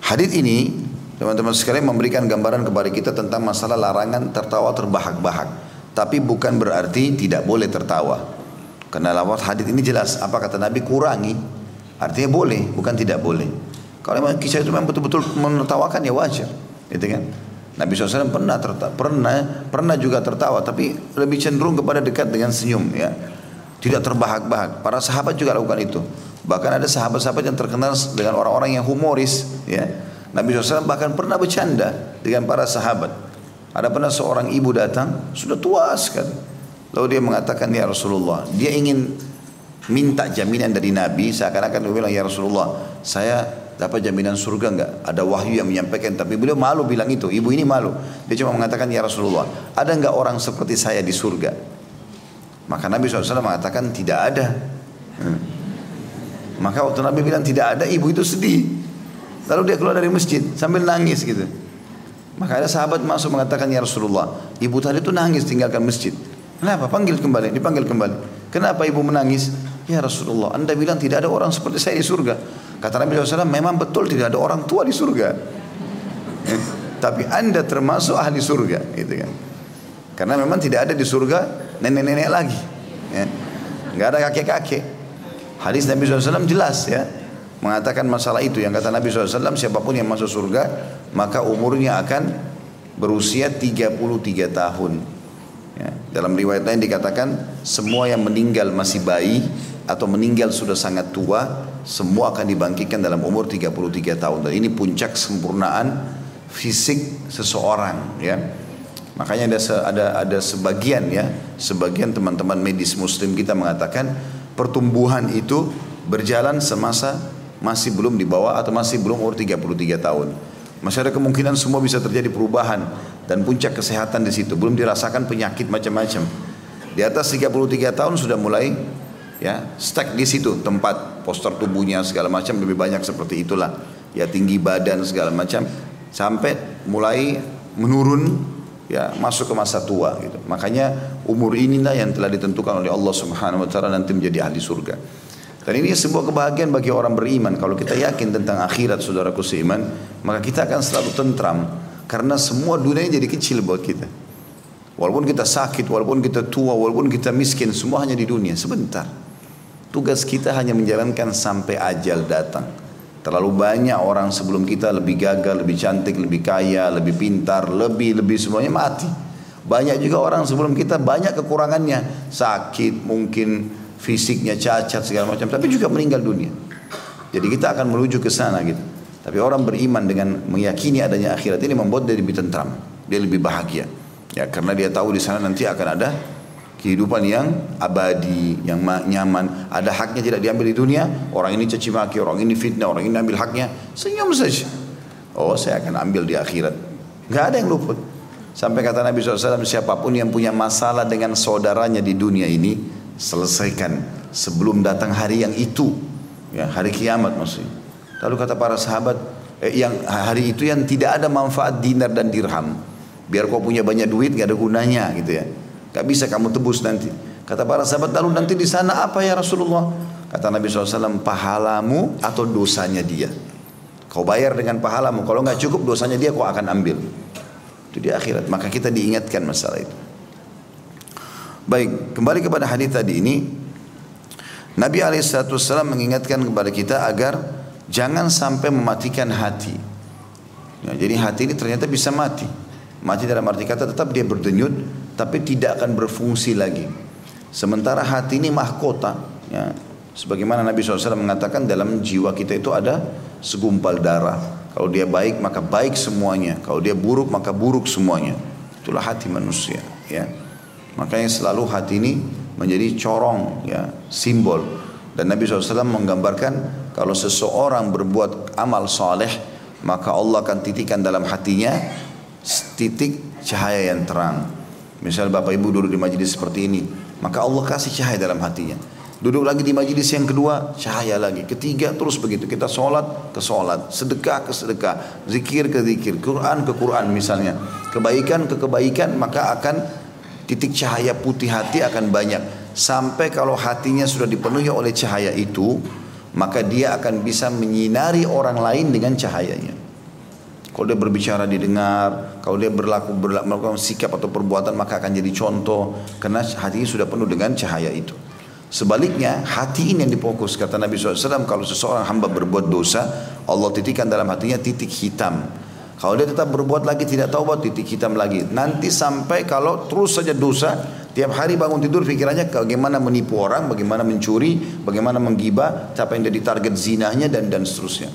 Speaker 1: Hadis ini teman-teman sekalian memberikan gambaran kepada kita tentang masalah larangan tertawa terbahak-bahak. Tapi bukan berarti tidak boleh tertawa. Karena lawat hadis ini jelas apa kata Nabi kurangi. Artinya boleh, bukan tidak boleh. Kalau memang kisah itu memang betul-betul menertawakan ya wajar, gitu kan? Nabi SAW pernah tertawa, pernah pernah juga tertawa, tapi lebih cenderung kepada dekat dengan senyum, ya. Tidak terbahak-bahak. Para sahabat juga lakukan itu. Bahkan ada sahabat-sahabat yang terkenal dengan orang-orang yang humoris. Ya. Nabi SAW bahkan pernah bercanda dengan para sahabat. Ada pernah seorang ibu datang, sudah tua sekali. Lalu dia mengatakan ya Rasulullah, dia ingin minta jaminan dari Nabi seakan-akan dia bilang ya Rasulullah, saya dapat jaminan surga enggak? Ada wahyu yang menyampaikan tapi beliau malu bilang itu. Ibu ini malu. Dia cuma mengatakan ya Rasulullah, ada enggak orang seperti saya di surga? Maka Nabi SAW mengatakan tidak ada. Hmm. Maka waktu Nabi bilang tidak ada, ibu itu sedih. Lalu dia keluar dari masjid sambil nangis gitu. Maka ada sahabat masuk mengatakan ya Rasulullah, ibu tadi itu nangis tinggalkan masjid. Kenapa? Panggil kembali, dipanggil kembali. Kenapa ibu menangis? Ya Rasulullah, anda bilang tidak ada orang seperti saya di surga. Kata Nabi SAW, memang betul tidak ada orang tua di surga. [LAUGHS] Tapi anda termasuk ahli surga. Gitu kan. Karena memang tidak ada di surga nenek-nenek lagi. Ya. Nggak ada kakek-kakek. Hadis Nabi SAW jelas ya. Mengatakan masalah itu. Yang kata Nabi SAW, siapa pun yang masuk surga, maka umurnya akan berusia 33 tahun. Ya, dalam riwayat lain dikatakan semua yang meninggal masih bayi atau meninggal sudah sangat tua semua akan dibangkitkan dalam umur 33 tahun dan ini puncak sempurnaan fisik seseorang ya. Makanya ada ada ada sebagian ya, sebagian teman-teman medis muslim kita mengatakan pertumbuhan itu berjalan semasa masih belum di bawah atau masih belum umur 33 tahun. Masih ada kemungkinan semua bisa terjadi perubahan dan puncak kesehatan di situ. Belum dirasakan penyakit macam-macam. Di atas 33 tahun sudah mulai ya stuck di situ tempat poster tubuhnya segala macam lebih banyak seperti itulah. Ya tinggi badan segala macam sampai mulai menurun ya masuk ke masa tua gitu. Makanya umur inilah yang telah ditentukan oleh Allah Subhanahu wa taala nanti menjadi ahli surga. Dan ini sebuah kebahagiaan bagi orang beriman. Kalau kita yakin tentang akhirat saudaraku seiman, maka kita akan selalu tentram karena semua dunia jadi kecil buat kita. Walaupun kita sakit, walaupun kita tua, walaupun kita miskin, semua hanya di dunia. Sebentar. Tugas kita hanya menjalankan sampai ajal datang. Terlalu banyak orang sebelum kita lebih gagal, lebih cantik, lebih kaya, lebih pintar, lebih, lebih semuanya mati. Banyak juga orang sebelum kita banyak kekurangannya. Sakit, mungkin fisiknya cacat segala macam. Tapi juga meninggal dunia. Jadi kita akan menuju ke sana gitu. Tapi orang beriman dengan meyakini adanya akhirat ini membuat dia lebih tentram, dia lebih bahagia. Ya, karena dia tahu di sana nanti akan ada kehidupan yang abadi, yang nyaman. Ada haknya tidak diambil di dunia, orang ini caci maki, orang ini fitnah, orang ini ambil haknya, senyum saja. Oh, saya akan ambil di akhirat. Gak ada yang luput. Sampai kata Nabi SAW, siapa pun yang punya masalah dengan saudaranya di dunia ini, selesaikan sebelum datang hari yang itu. Ya, hari kiamat maksudnya. Lalu kata para sahabat, eh, yang hari itu yang tidak ada manfaat dinar dan dirham. Biar kau punya banyak duit gak ada gunanya gitu ya. Gak bisa kamu tebus nanti. Kata para sahabat, lalu nanti di sana apa ya Rasulullah? Kata Nabi SAW, pahalamu atau dosanya dia. Kau bayar dengan pahalamu. Kalau nggak cukup dosanya dia kau akan ambil. Itu di akhirat. Maka kita diingatkan masalah itu. Baik, kembali kepada hadis tadi ini. Nabi SAW mengingatkan kepada kita agar Jangan sampai mematikan hati. Ya, jadi hati ini ternyata bisa mati. Mati dalam arti kata tetap dia berdenyut, tapi tidak akan berfungsi lagi. Sementara hati ini mahkota. Ya, sebagaimana Nabi SAW mengatakan dalam jiwa kita itu ada segumpal darah. Kalau dia baik maka baik semuanya. Kalau dia buruk maka buruk semuanya. Itulah hati manusia. Ya. Makanya selalu hati ini menjadi corong, ya, simbol. Dan Nabi SAW menggambarkan kalau seseorang berbuat amal soleh, maka Allah akan titikkan dalam hatinya titik cahaya yang terang. Misal bapak ibu duduk di majlis seperti ini, maka Allah kasih cahaya dalam hatinya. Duduk lagi di majlis yang kedua, cahaya lagi. Ketiga terus begitu. Kita sholat ke sholat, sedekah ke sedekah, zikir ke zikir, Quran ke Quran misalnya. Kebaikan ke kebaikan, maka akan titik cahaya putih hati akan banyak. Sampai kalau hatinya sudah dipenuhi oleh cahaya itu, maka dia akan bisa menyinari orang lain dengan cahayanya. Kalau dia berbicara didengar, kalau dia berlaku, melakukan sikap atau perbuatan maka akan jadi contoh karena hatinya sudah penuh dengan cahaya itu. Sebaliknya hati ini yang difokus kata Nabi SAW kalau seseorang hamba berbuat dosa Allah titikkan dalam hatinya titik hitam. Kalau dia tetap berbuat lagi tidak tahu buat titik hitam lagi. Nanti sampai kalau terus saja dosa Tiap hari bangun tidur pikirannya bagaimana menipu orang, bagaimana mencuri, bagaimana menggibah, siapa yang jadi target zinahnya dan dan seterusnya.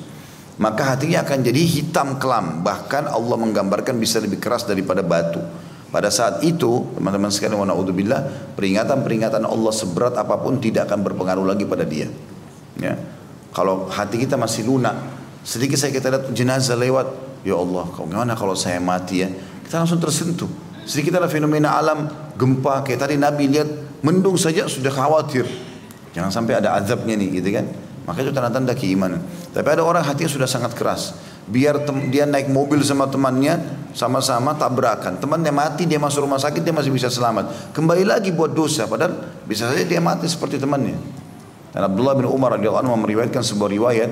Speaker 1: Maka hatinya akan jadi hitam kelam. Bahkan Allah menggambarkan bisa lebih keras daripada batu. Pada saat itu, teman-teman sekalian wa naudzubillah, peringatan-peringatan Allah seberat apa pun tidak akan berpengaruh lagi pada dia. Ya. Kalau hati kita masih lunak, sedikit saya kita lihat jenazah lewat, ya Allah, gimana kalau saya mati ya? Kita langsung tersentuh. Sedikit ada fenomena alam, gempa, kayak tadi Nabi lihat mendung saja sudah khawatir. Jangan sampai ada azabnya nih, gitu kan? Maka itu tanda-tanda keimanan. Tapi ada orang hatinya sudah sangat keras. Biar dia naik mobil sama temannya, sama-sama tabrakan. Temannya mati, dia masuk rumah sakit, dia masih bisa selamat. Kembali lagi buat dosa, padahal bisa saja dia mati seperti temannya. Dan Abdullah bin Umar radhiyallahu anhu meriwayatkan sebuah riwayat,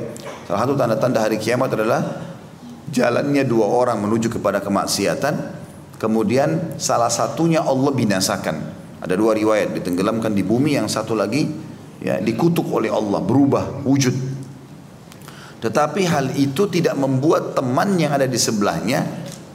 Speaker 1: salah satu tanda-tanda hari kiamat adalah jalannya dua orang menuju kepada kemaksiatan, kemudian salah satunya Allah binasakan. Ada dua riwayat, ditenggelamkan di bumi, yang satu lagi ya dikutuk oleh Allah berubah wujud. Tetapi hal itu tidak membuat teman yang ada di sebelahnya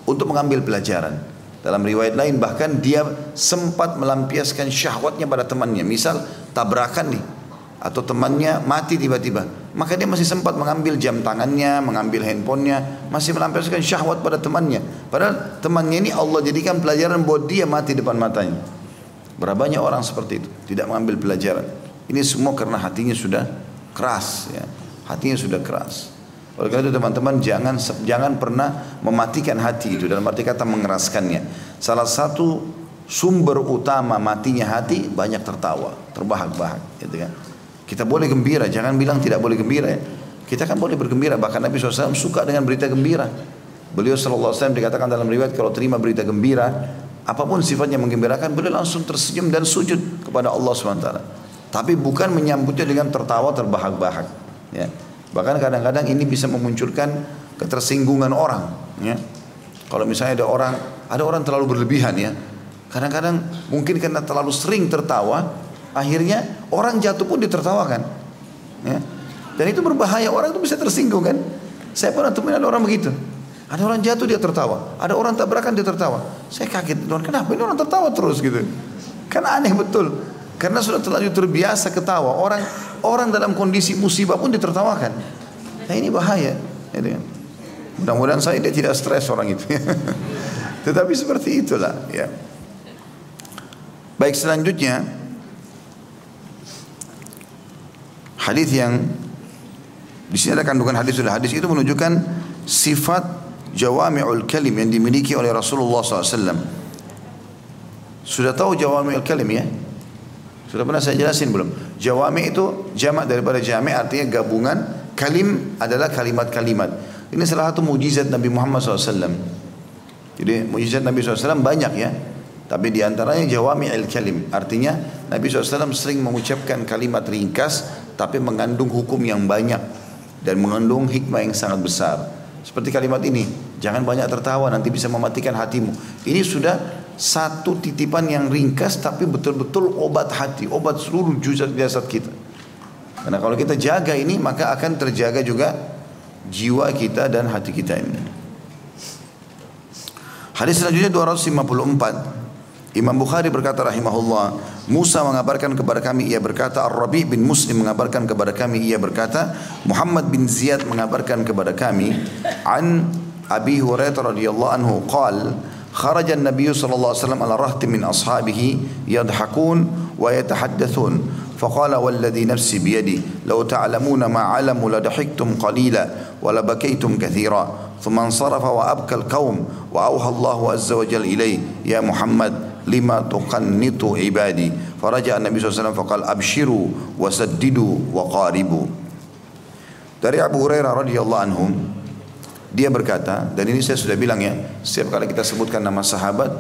Speaker 1: untuk mengambil pelajaran. Dalam riwayat lain bahkan dia sempat melampiaskan syahwatnya pada temannya. Misal tabrakan nih atau temannya mati tiba-tiba maka dia masih sempat mengambil jam tangannya mengambil handphonenya masih melampiaskan syahwat pada temannya padahal temannya ini Allah jadikan pelajaran buat dia mati depan matanya berapa banyak orang seperti itu tidak mengambil pelajaran ini semua karena hatinya sudah keras ya. Hatinya sudah keras. Oleh karena itu teman-teman jangan jangan pernah mematikan hati itu dalam arti kata mengeraskannya. Salah satu sumber utama matinya hati banyak tertawa, terbahak-bahak gitu kan. Kita boleh gembira, jangan bilang tidak boleh gembira ya. Kita kan boleh bergembira, bahkan Nabi SAW suka dengan berita gembira. Beliau SAW dikatakan dalam riwayat kalau terima berita gembira, apa pun sifatnya menggembirakan, beliau langsung tersenyum dan sujud kepada Allah SWT. Tapi bukan menyambutnya dengan tertawa terbahak-bahak. Ya. Bahkan kadang-kadang ini bisa memunculkan ketersinggungan orang. Ya. Kalau misalnya ada orang, ada orang terlalu berlebihan ya. Kadang-kadang mungkin karena terlalu sering tertawa, akhirnya orang jatuh pun ditertawakan. Ya. Dan itu berbahaya, orang itu bisa tersinggung kan. Saya pernah temuin ada orang begitu. Ada orang jatuh dia tertawa, ada orang tabrakan dia tertawa. Saya kaget, Tuhan kenapa ini orang tertawa terus gitu. Kan aneh betul. Karena sudah terlanjur terbiasa ketawa. Orang orang dalam kondisi musibah pun ditertawakan. Nah ini bahaya. Ya, Mudah-mudahan saya dia tidak stres orang itu. [LAUGHS] Tetapi seperti itulah. Ya. Baik selanjutnya hadis yang di sini ada kandungan hadis sudah hadis itu menunjukkan sifat jawami'ul kalim yang dimiliki oleh Rasulullah SAW. Sudah tahu jawami'ul kalim ya? Sudah pernah saya jelasin belum? Jawami itu jamak daripada jami artinya gabungan. Kalim adalah kalimat-kalimat. Ini salah satu mujizat Nabi Muhammad SAW. Jadi mujizat Nabi SAW banyak ya. Tapi di antaranya jawami al-kalim. Artinya Nabi SAW sering mengucapkan kalimat ringkas tapi mengandung hukum yang banyak. Dan mengandung hikmah yang sangat besar. Seperti kalimat ini. Jangan banyak tertawa nanti bisa mematikan hatimu. Ini sudah satu titipan yang ringkas tapi betul-betul obat hati, obat seluruh jasad kita. Karena kalau kita jaga ini maka akan terjaga juga jiwa kita dan hati kita ini. Hadis selanjutnya 254. Imam Bukhari berkata rahimahullah, Musa mengabarkan kepada kami ia berkata, Ar-Rabi bin Muslim mengabarkan kepada kami ia berkata, Muhammad bin Ziyad mengabarkan kepada kami an Abi Hurairah radhiyallahu anhu qala خرج النبي صلى الله عليه وسلم على رهط من أصحابه يضحكون ويتحدثون فقال والذي نفسي بيدي لو تعلمون ما علموا لضحكتم قليلا ولبكيتم كثيرا ثم انصرف وأبكى القوم وأوحى الله عز وجل إليه يا محمد lima tuqannitu ibadi. Faraja Nabi SAW faqal abshiru wasaddidu wa qaribu. Dari Abu Hurairah radhiyallahu anhu dia berkata dan ini saya sudah bilang ya setiap kali kita sebutkan nama sahabat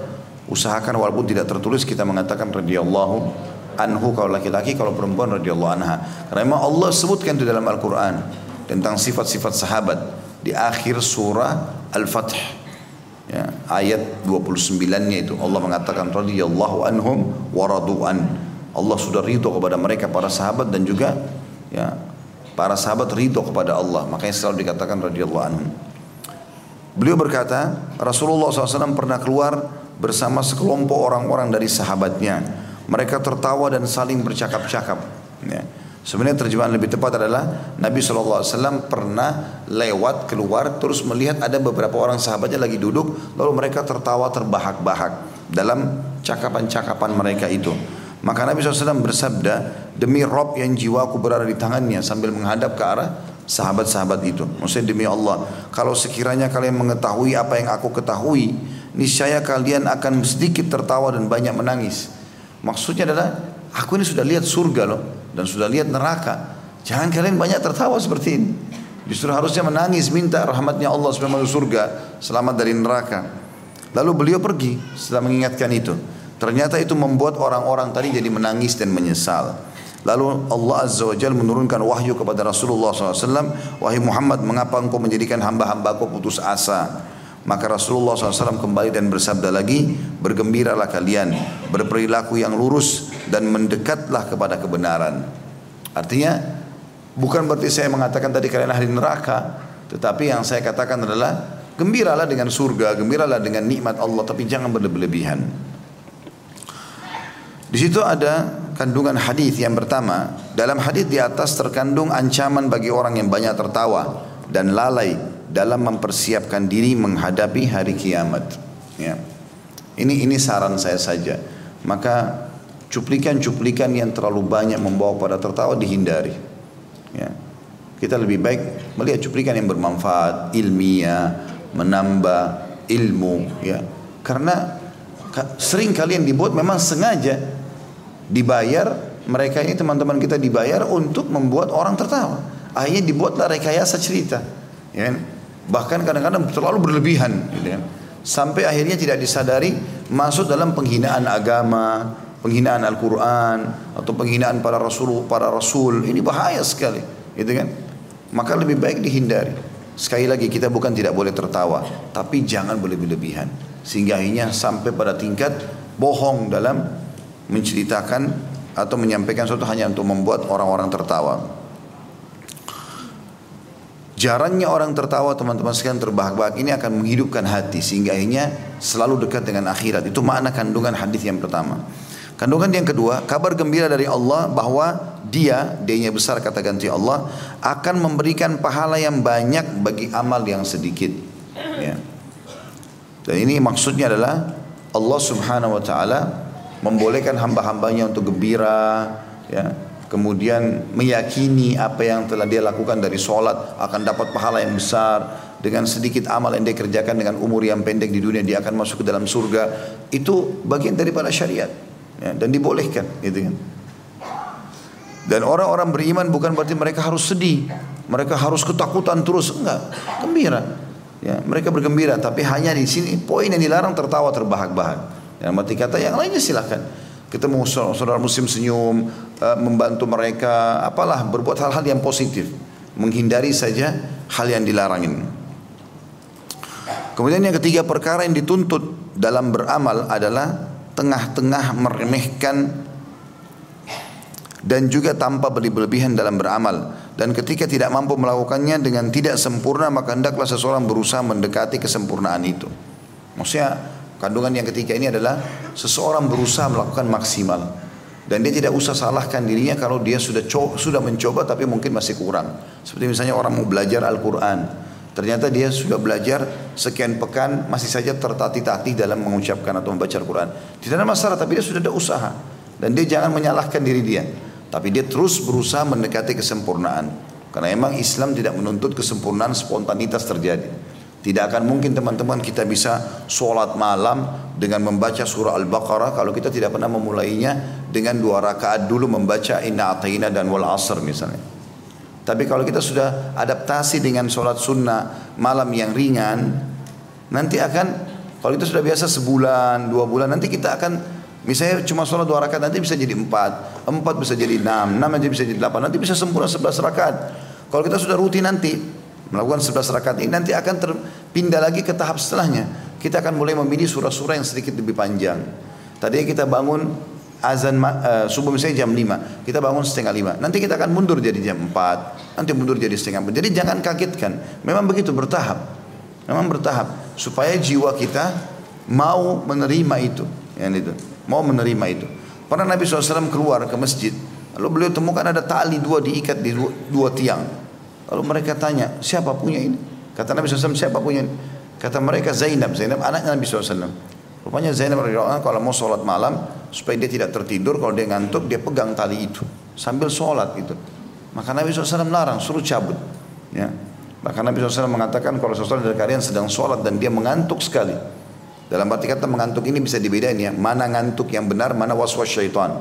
Speaker 1: usahakan walaupun tidak tertulis kita mengatakan radhiyallahu anhu kalau laki-laki kalau perempuan radhiyallahu anha. Karena memang Allah sebutkan di dalam Al-Qur'an tentang sifat-sifat sahabat di akhir surah Al-Fath. Ya, ayat 29-nya itu Allah mengatakan radhiyallahu anhum wa radu'an. Allah sudah ridho kepada mereka para sahabat dan juga ya para sahabat ridho kepada Allah. Makanya selalu dikatakan radhiyallahu anhum. Beliau berkata, Rasulullah SAW pernah keluar bersama sekelompok orang-orang dari sahabatnya. Mereka tertawa dan saling bercakap-cakap. Ya. Sebenarnya terjemahan lebih tepat adalah Nabi SAW pernah lewat keluar terus melihat ada beberapa orang sahabatnya lagi duduk lalu mereka tertawa terbahak-bahak. dalam cakapan-cakapan mereka itu. Maka Nabi SAW bersabda, demi Rob yang jiwaku berada di tangannya sambil menghadap ke arah sahabat-sahabat itu. Maksudnya demi Allah, kalau sekiranya kalian mengetahui apa yang aku ketahui, niscaya kalian akan sedikit tertawa dan banyak menangis. Maksudnya adalah, aku ini sudah lihat surga loh, dan sudah lihat neraka. Jangan kalian banyak tertawa seperti ini. Justru harusnya menangis minta rahmatnya Allah supaya masuk surga, selamat dari neraka. Lalu beliau pergi setelah mengingatkan itu. Ternyata itu membuat orang-orang tadi jadi menangis dan menyesal. Lalu Allah Azza wa Jal menurunkan wahyu kepada Rasulullah SAW. Wahai Muhammad, mengapa engkau menjadikan hamba-hambaku putus asa? Maka Rasulullah SAW kembali dan bersabda lagi, bergembiralah kalian, berperilaku yang lurus dan mendekatlah kepada kebenaran. Artinya, bukan berarti saya mengatakan tadi kalian ahli neraka, tetapi yang saya katakan adalah gembiralah dengan surga, gembiralah dengan nikmat Allah, tapi jangan berlebihan. Di situ ada kandungan hadis yang pertama. Dalam hadis di atas terkandung ancaman bagi orang yang banyak tertawa dan lalai dalam mempersiapkan diri menghadapi hari kiamat. Ya. Ini ini saran saya saja. Maka cuplikan-cuplikan yang terlalu banyak membawa pada tertawa dihindari. Ya. Kita lebih baik melihat cuplikan yang bermanfaat, ilmiah, menambah ilmu. Ya. Karena sering kalian dibuat memang sengaja dibayar mereka ini teman-teman kita dibayar untuk membuat orang tertawa akhirnya dibuatlah rekayasa cerita ya kan? Bahkan kadang-kadang terlalu berlebihan gitu kan? sampai akhirnya tidak disadari masuk dalam penghinaan agama penghinaan Al-Quran atau penghinaan para rasul para rasul ini bahaya sekali gitu kan maka lebih baik dihindari sekali lagi kita bukan tidak boleh tertawa tapi jangan berlebih-lebihan sehingga akhirnya sampai pada tingkat bohong dalam menceritakan atau menyampaikan sesuatu hanya untuk membuat orang-orang tertawa. Jarangnya orang tertawa teman-teman sekalian terbahak-bahak ini akan menghidupkan hati sehingga akhirnya selalu dekat dengan akhirat. Itu makna kandungan hadis yang pertama. Kandungan yang kedua, kabar gembira dari Allah bahwa dia, dia besar kata ganti Allah, akan memberikan pahala yang banyak bagi amal yang sedikit. Ya. Dan ini maksudnya adalah Allah subhanahu wa ta'ala membolehkan hamba-hambanya untuk gembira, ya, kemudian meyakini apa yang telah dia lakukan dari sholat akan dapat pahala yang besar. Dengan sedikit amal yang dia kerjakan dengan umur yang pendek di dunia dia akan masuk ke dalam surga. Itu bagian daripada syariat. Ya, dan dibolehkan gitu kan. Dan orang-orang beriman bukan berarti mereka harus sedih. Mereka harus ketakutan terus. Enggak. Gembira. Ya mereka bergembira tapi hanya di sini poin yang dilarang tertawa terbahak-bahak yang mati kata yang lainnya silahkan. Ketemu saudara muslim senyum, eh, membantu mereka, apalah berbuat hal-hal yang positif. Menghindari saja hal yang dilarang ini. Kemudian yang ketiga perkara yang dituntut dalam beramal adalah tengah-tengah meremehkan dan juga tanpa berlebihan dalam beramal dan ketika tidak mampu melakukannya dengan tidak sempurna maka hendaklah seseorang berusaha mendekati kesempurnaan itu. Maksudnya Kandungan yang ketiga ini adalah seseorang berusaha melakukan maksimal dan dia tidak usah salahkan dirinya kalau dia sudah sudah mencoba tapi mungkin masih kurang. Seperti misalnya orang mau belajar Al-Qur'an. Ternyata dia sudah belajar sekian pekan masih saja tertatih-tatih dalam mengucapkan atau membaca Al-Quran. Tidak ada masalah tapi dia sudah ada usaha. Dan dia jangan menyalahkan diri dia. Tapi dia terus berusaha mendekati kesempurnaan. Karena memang Islam tidak menuntut kesempurnaan spontanitas terjadi. Tidak akan mungkin teman-teman kita bisa sholat malam dengan membaca surah Al-Baqarah kalau kita tidak pernah memulainya dengan dua rakaat dulu membaca Inna Atayna dan Wal Asr misalnya. Tapi kalau kita sudah adaptasi dengan sholat sunnah malam yang ringan, nanti akan kalau kita sudah biasa sebulan, dua bulan, nanti kita akan misalnya cuma sholat dua rakaat nanti bisa jadi empat, empat bisa jadi enam, enam nanti bisa jadi delapan, nanti bisa sempurna sebelas rakaat. Kalau kita sudah rutin nanti melakukan 11 rakaat ini nanti akan terpindah lagi ke tahap setelahnya. Kita akan mulai memilih surah-surah yang sedikit lebih panjang. Tadinya kita bangun azan uh, subuh misalnya jam 5, kita bangun setengah 5. Nanti kita akan mundur jadi jam 4, nanti mundur jadi setengah 4. Jadi jangan kagetkan. Memang begitu bertahap. Memang bertahap supaya jiwa kita mau menerima itu, yang itu. Mau menerima itu. Pernah Nabi SAW keluar ke masjid, lalu beliau temukan ada tali dua diikat di dua tiang. Lalu mereka tanya, siapa punya ini? Kata Nabi SAW, siapa punya ini? Kata mereka Zainab, Zainab anaknya Nabi SAW. Rupanya Zainab radhiyallahu kalau mau sholat malam supaya dia tidak tertidur kalau dia ngantuk dia pegang tali itu sambil sholat itu. Maka Nabi SAW larang suruh cabut. Ya. Maka Nabi SAW mengatakan kalau seseorang dari kalian sedang sholat dan dia mengantuk sekali. Dalam arti kata mengantuk ini bisa dibedain ya. Mana ngantuk yang benar, mana waswas syaitan.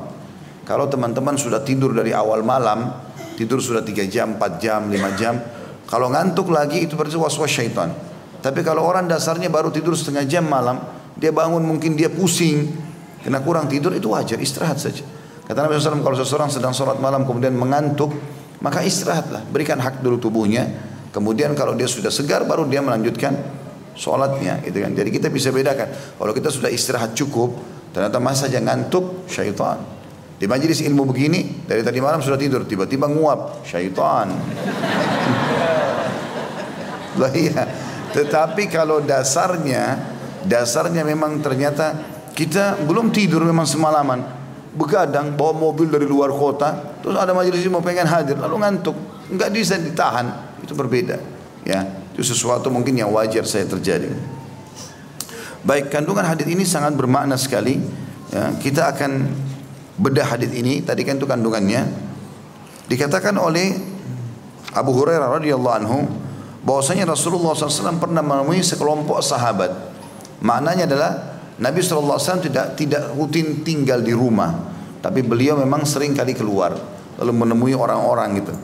Speaker 1: Kalau teman-teman sudah tidur dari awal malam, tidur sudah 3 jam, 4 jam, 5 jam. Kalau ngantuk lagi itu berarti waswas syaitan. Tapi kalau orang dasarnya baru tidur setengah jam malam, dia bangun mungkin dia pusing, kena kurang tidur itu wajar, istirahat saja. Kata Nabi SAW kalau seseorang sedang sholat malam kemudian mengantuk, maka istirahatlah, berikan hak dulu tubuhnya. Kemudian kalau dia sudah segar baru dia melanjutkan sholatnya, gitu kan. Jadi kita bisa bedakan. Kalau kita sudah istirahat cukup, ternyata masa saja ngantuk, syaitan. Di majelis ilmu begini, dari tadi malam sudah tidur, tiba-tiba nguap, syaitan. [LAUGHS] Lah iya. Tetapi kalau dasarnya Dasarnya memang ternyata kita belum tidur memang semalaman. Begadang bawa mobil dari luar kota, terus ada majelis mau pengen hadir, lalu ngantuk, nggak bisa ditahan. Itu berbeda. Ya, itu sesuatu mungkin yang wajar saya terjadi. Baik, kandungan hadis ini sangat bermakna sekali. Ya, kita akan bedah hadis ini. Tadi kan itu kandungannya. Dikatakan oleh Abu Hurairah radhiyallahu anhu bahwasanya Rasulullah SAW pernah menemui sekelompok sahabat Maknanya adalah Nabi SAW tidak tidak rutin tinggal di rumah, tapi beliau memang sering kali keluar lalu menemui orang-orang gitu,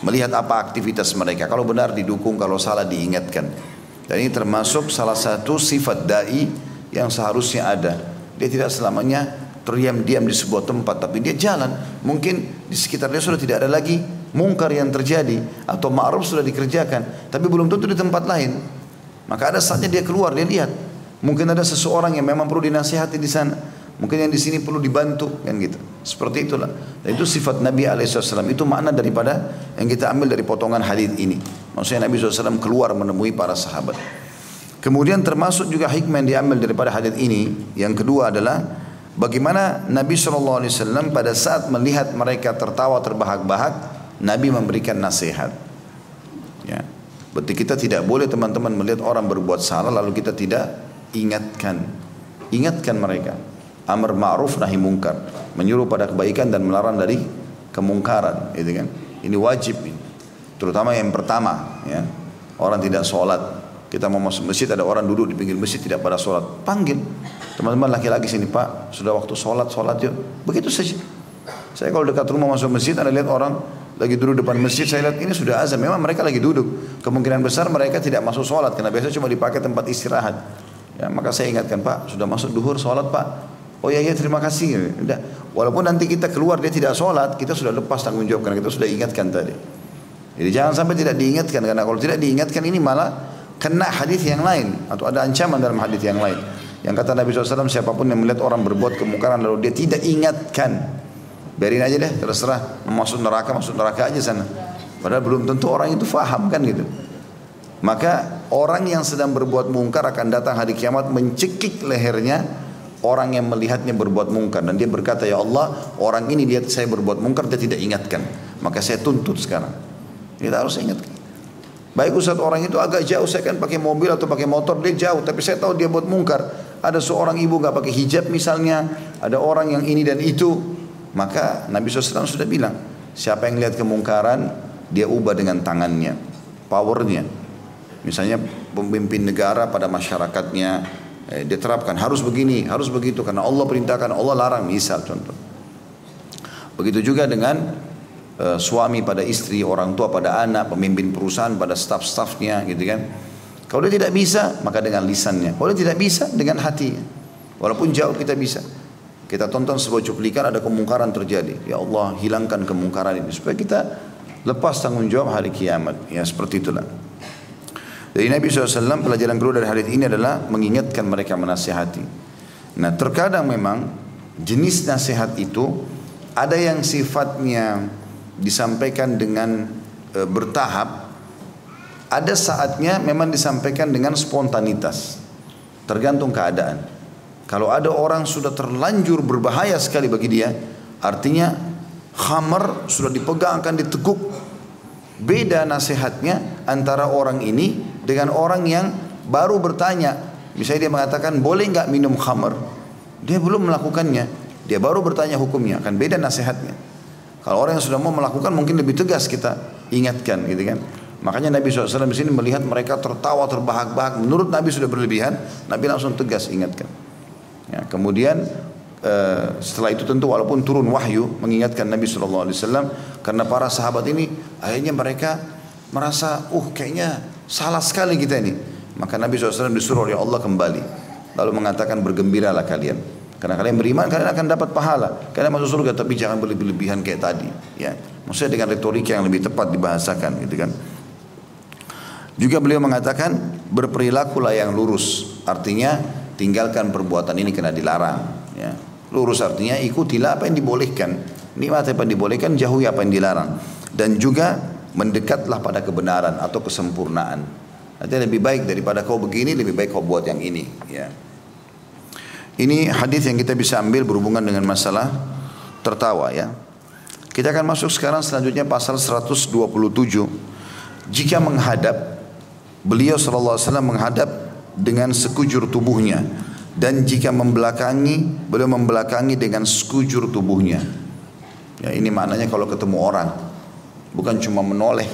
Speaker 1: melihat apa aktivitas mereka. Kalau benar didukung, kalau salah diingatkan. Dan ini termasuk salah satu sifat dai yang seharusnya ada. Dia tidak selamanya terdiam diam di sebuah tempat, tapi dia jalan. Mungkin di sekitar dia sudah tidak ada lagi mungkar yang terjadi atau ma'ruf sudah dikerjakan, tapi belum tentu di tempat lain. Maka ada saatnya dia keluar, dia lihat Mungkin ada seseorang yang memang perlu dinasihati di sana. Mungkin yang di sini perlu dibantu kan gitu. Seperti itulah. Dan itu sifat Nabi SAW. Itu makna daripada yang kita ambil dari potongan hadis ini. Maksudnya Nabi SAW keluar menemui para sahabat. Kemudian termasuk juga hikmah yang diambil daripada hadis ini. Yang kedua adalah bagaimana Nabi SAW pada saat melihat mereka tertawa terbahak-bahak, Nabi memberikan nasihat. Ya. Berarti kita tidak boleh teman-teman melihat orang berbuat salah lalu kita tidak ingatkan. Ingatkan mereka. Amar ma'ruf nahi mungkar. Menyuruh pada kebaikan dan melarang dari kemungkaran itu kan. Ini wajib terutama yang pertama ya. Orang tidak sholat kita mau masuk masjid ada orang duduk di pinggir masjid tidak pada sholat panggil teman-teman laki-laki sini pak sudah waktu sholat sholat yuk begitu saja saya kalau dekat rumah masuk masjid ada lihat orang lagi duduk depan masjid saya lihat ini sudah azan memang mereka lagi duduk kemungkinan besar mereka tidak masuk sholat karena biasanya cuma dipakai tempat istirahat Ya, maka saya ingatkan Pak, sudah masuk duhur sholat Pak. Oh iya iya terima kasih. Udah. Walaupun nanti kita keluar dia tidak sholat, kita sudah lepas tanggung jawab karena kita sudah ingatkan tadi. Jadi jangan sampai tidak diingatkan karena kalau tidak diingatkan ini malah kena hadis yang lain atau ada ancaman dalam hadis yang lain. Yang kata Nabi SAW siapa pun yang melihat orang berbuat kemungkaran lalu dia tidak ingatkan, biarin aja deh terserah masuk neraka masuk neraka aja sana. Padahal belum tentu orang itu faham kan gitu. Maka orang yang sedang berbuat mungkar akan datang hari kiamat mencekik lehernya orang yang melihatnya berbuat mungkar dan dia berkata ya Allah orang ini lihat saya berbuat mungkar dia tidak ingatkan maka saya tuntut sekarang kita harus ingatkan baik Ustaz orang itu agak jauh saya kan pakai mobil atau pakai motor dia jauh. Tapi saya tahu dia buat mungkar. Ada seorang ibu nggak pakai hijab misalnya ada orang yang ini dan itu. Maka Nabi SAW sudah bilang siapa yang lihat kemungkaran dia ubah dengan tangannya powernya. Misalnya pemimpin negara pada masyarakatnya eh, diterapkan harus begini, harus begitu. Karena Allah perintahkan, Allah larang. Misal contoh. Begitu juga dengan eh, suami pada istri, orang tua pada anak, pemimpin perusahaan pada staf-stafnya gitu kan. Kalau dia tidak bisa, maka dengan lisannya. Kalau dia tidak bisa, dengan hatinya. Walaupun jauh kita bisa. Kita tonton sebuah cuplikan ada kemungkaran terjadi. Ya Allah hilangkan kemungkaran ini supaya kita lepas tanggung jawab hari kiamat. Ya seperti itulah. Dari Nabi SAW pelajaran kedua dari hadis ini adalah mengingatkan mereka menasihati. Nah terkadang memang jenis nasihat itu ada yang sifatnya disampaikan dengan e, bertahap, ada saatnya memang disampaikan dengan spontanitas, tergantung keadaan. Kalau ada orang sudah terlanjur berbahaya sekali bagi dia, artinya khamar sudah dipegang akan diteguk. Beda nasihatnya antara orang ini dengan orang yang baru bertanya Misalnya dia mengatakan boleh nggak minum khamar, dia belum melakukannya, dia baru bertanya hukumnya, akan beda nasihatnya. Kalau orang yang sudah mau melakukan mungkin lebih tegas kita ingatkan gitu kan. Makanya Nabi SAW di sini melihat mereka tertawa terbahak-bahak. Menurut Nabi sudah berlebihan, Nabi langsung tegas ingatkan. Ya, kemudian uh, setelah itu tentu walaupun turun wahyu mengingatkan Nabi SAW karena para sahabat ini akhirnya mereka merasa, uh kayaknya salah sekali kita ini. Maka Nabi SAW disuruh oleh Allah kembali. Lalu mengatakan bergembiralah kalian. Karena kalian beriman, kalian akan dapat pahala. Kalian masuk surga, tapi jangan berlebihan kayak tadi. Ya, maksudnya dengan retorika yang lebih tepat dibahasakan, gitu kan. Juga beliau mengatakan berperilakulah yang lurus. Artinya tinggalkan perbuatan ini kena dilarang. Ya. Lurus artinya ikutilah apa yang dibolehkan. Nikmat apa yang dibolehkan, jauhi apa yang dilarang. Dan juga mendekatlah pada kebenaran atau kesempurnaan. Artinya lebih baik daripada kau begini, lebih baik kau buat yang ini. Ya. Ini hadis yang kita bisa ambil berhubungan dengan masalah tertawa ya. Kita akan masuk sekarang selanjutnya pasal 127. Jika menghadap Beliau SAW menghadap dengan sekujur tubuhnya dan jika membelakangi beliau membelakangi dengan sekujur tubuhnya. Ya ini maknanya kalau ketemu orang bukan cuma menoleh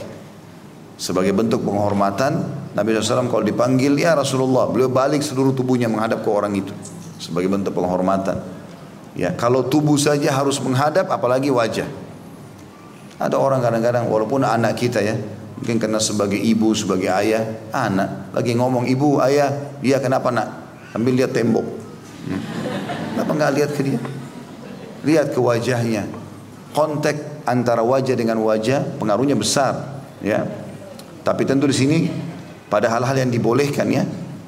Speaker 1: sebagai bentuk penghormatan Nabi SAW kalau dipanggil ya Rasulullah beliau balik seluruh tubuhnya menghadap ke orang itu sebagai bentuk penghormatan. Ya kalau tubuh saja harus menghadap apalagi wajah. Ada orang kadang-kadang walaupun anak kita ya Mungkin karena sebagai ibu, sebagai ayah, anak lagi ngomong ibu, ayah, dia kenapa nak? Ambil lihat tembok. Hmm. Kenapa nggak lihat ke dia? Lihat ke wajahnya. Kontak antara wajah dengan wajah pengaruhnya besar, ya. Tapi tentu di sini pada hal-hal yang dibolehkan ya.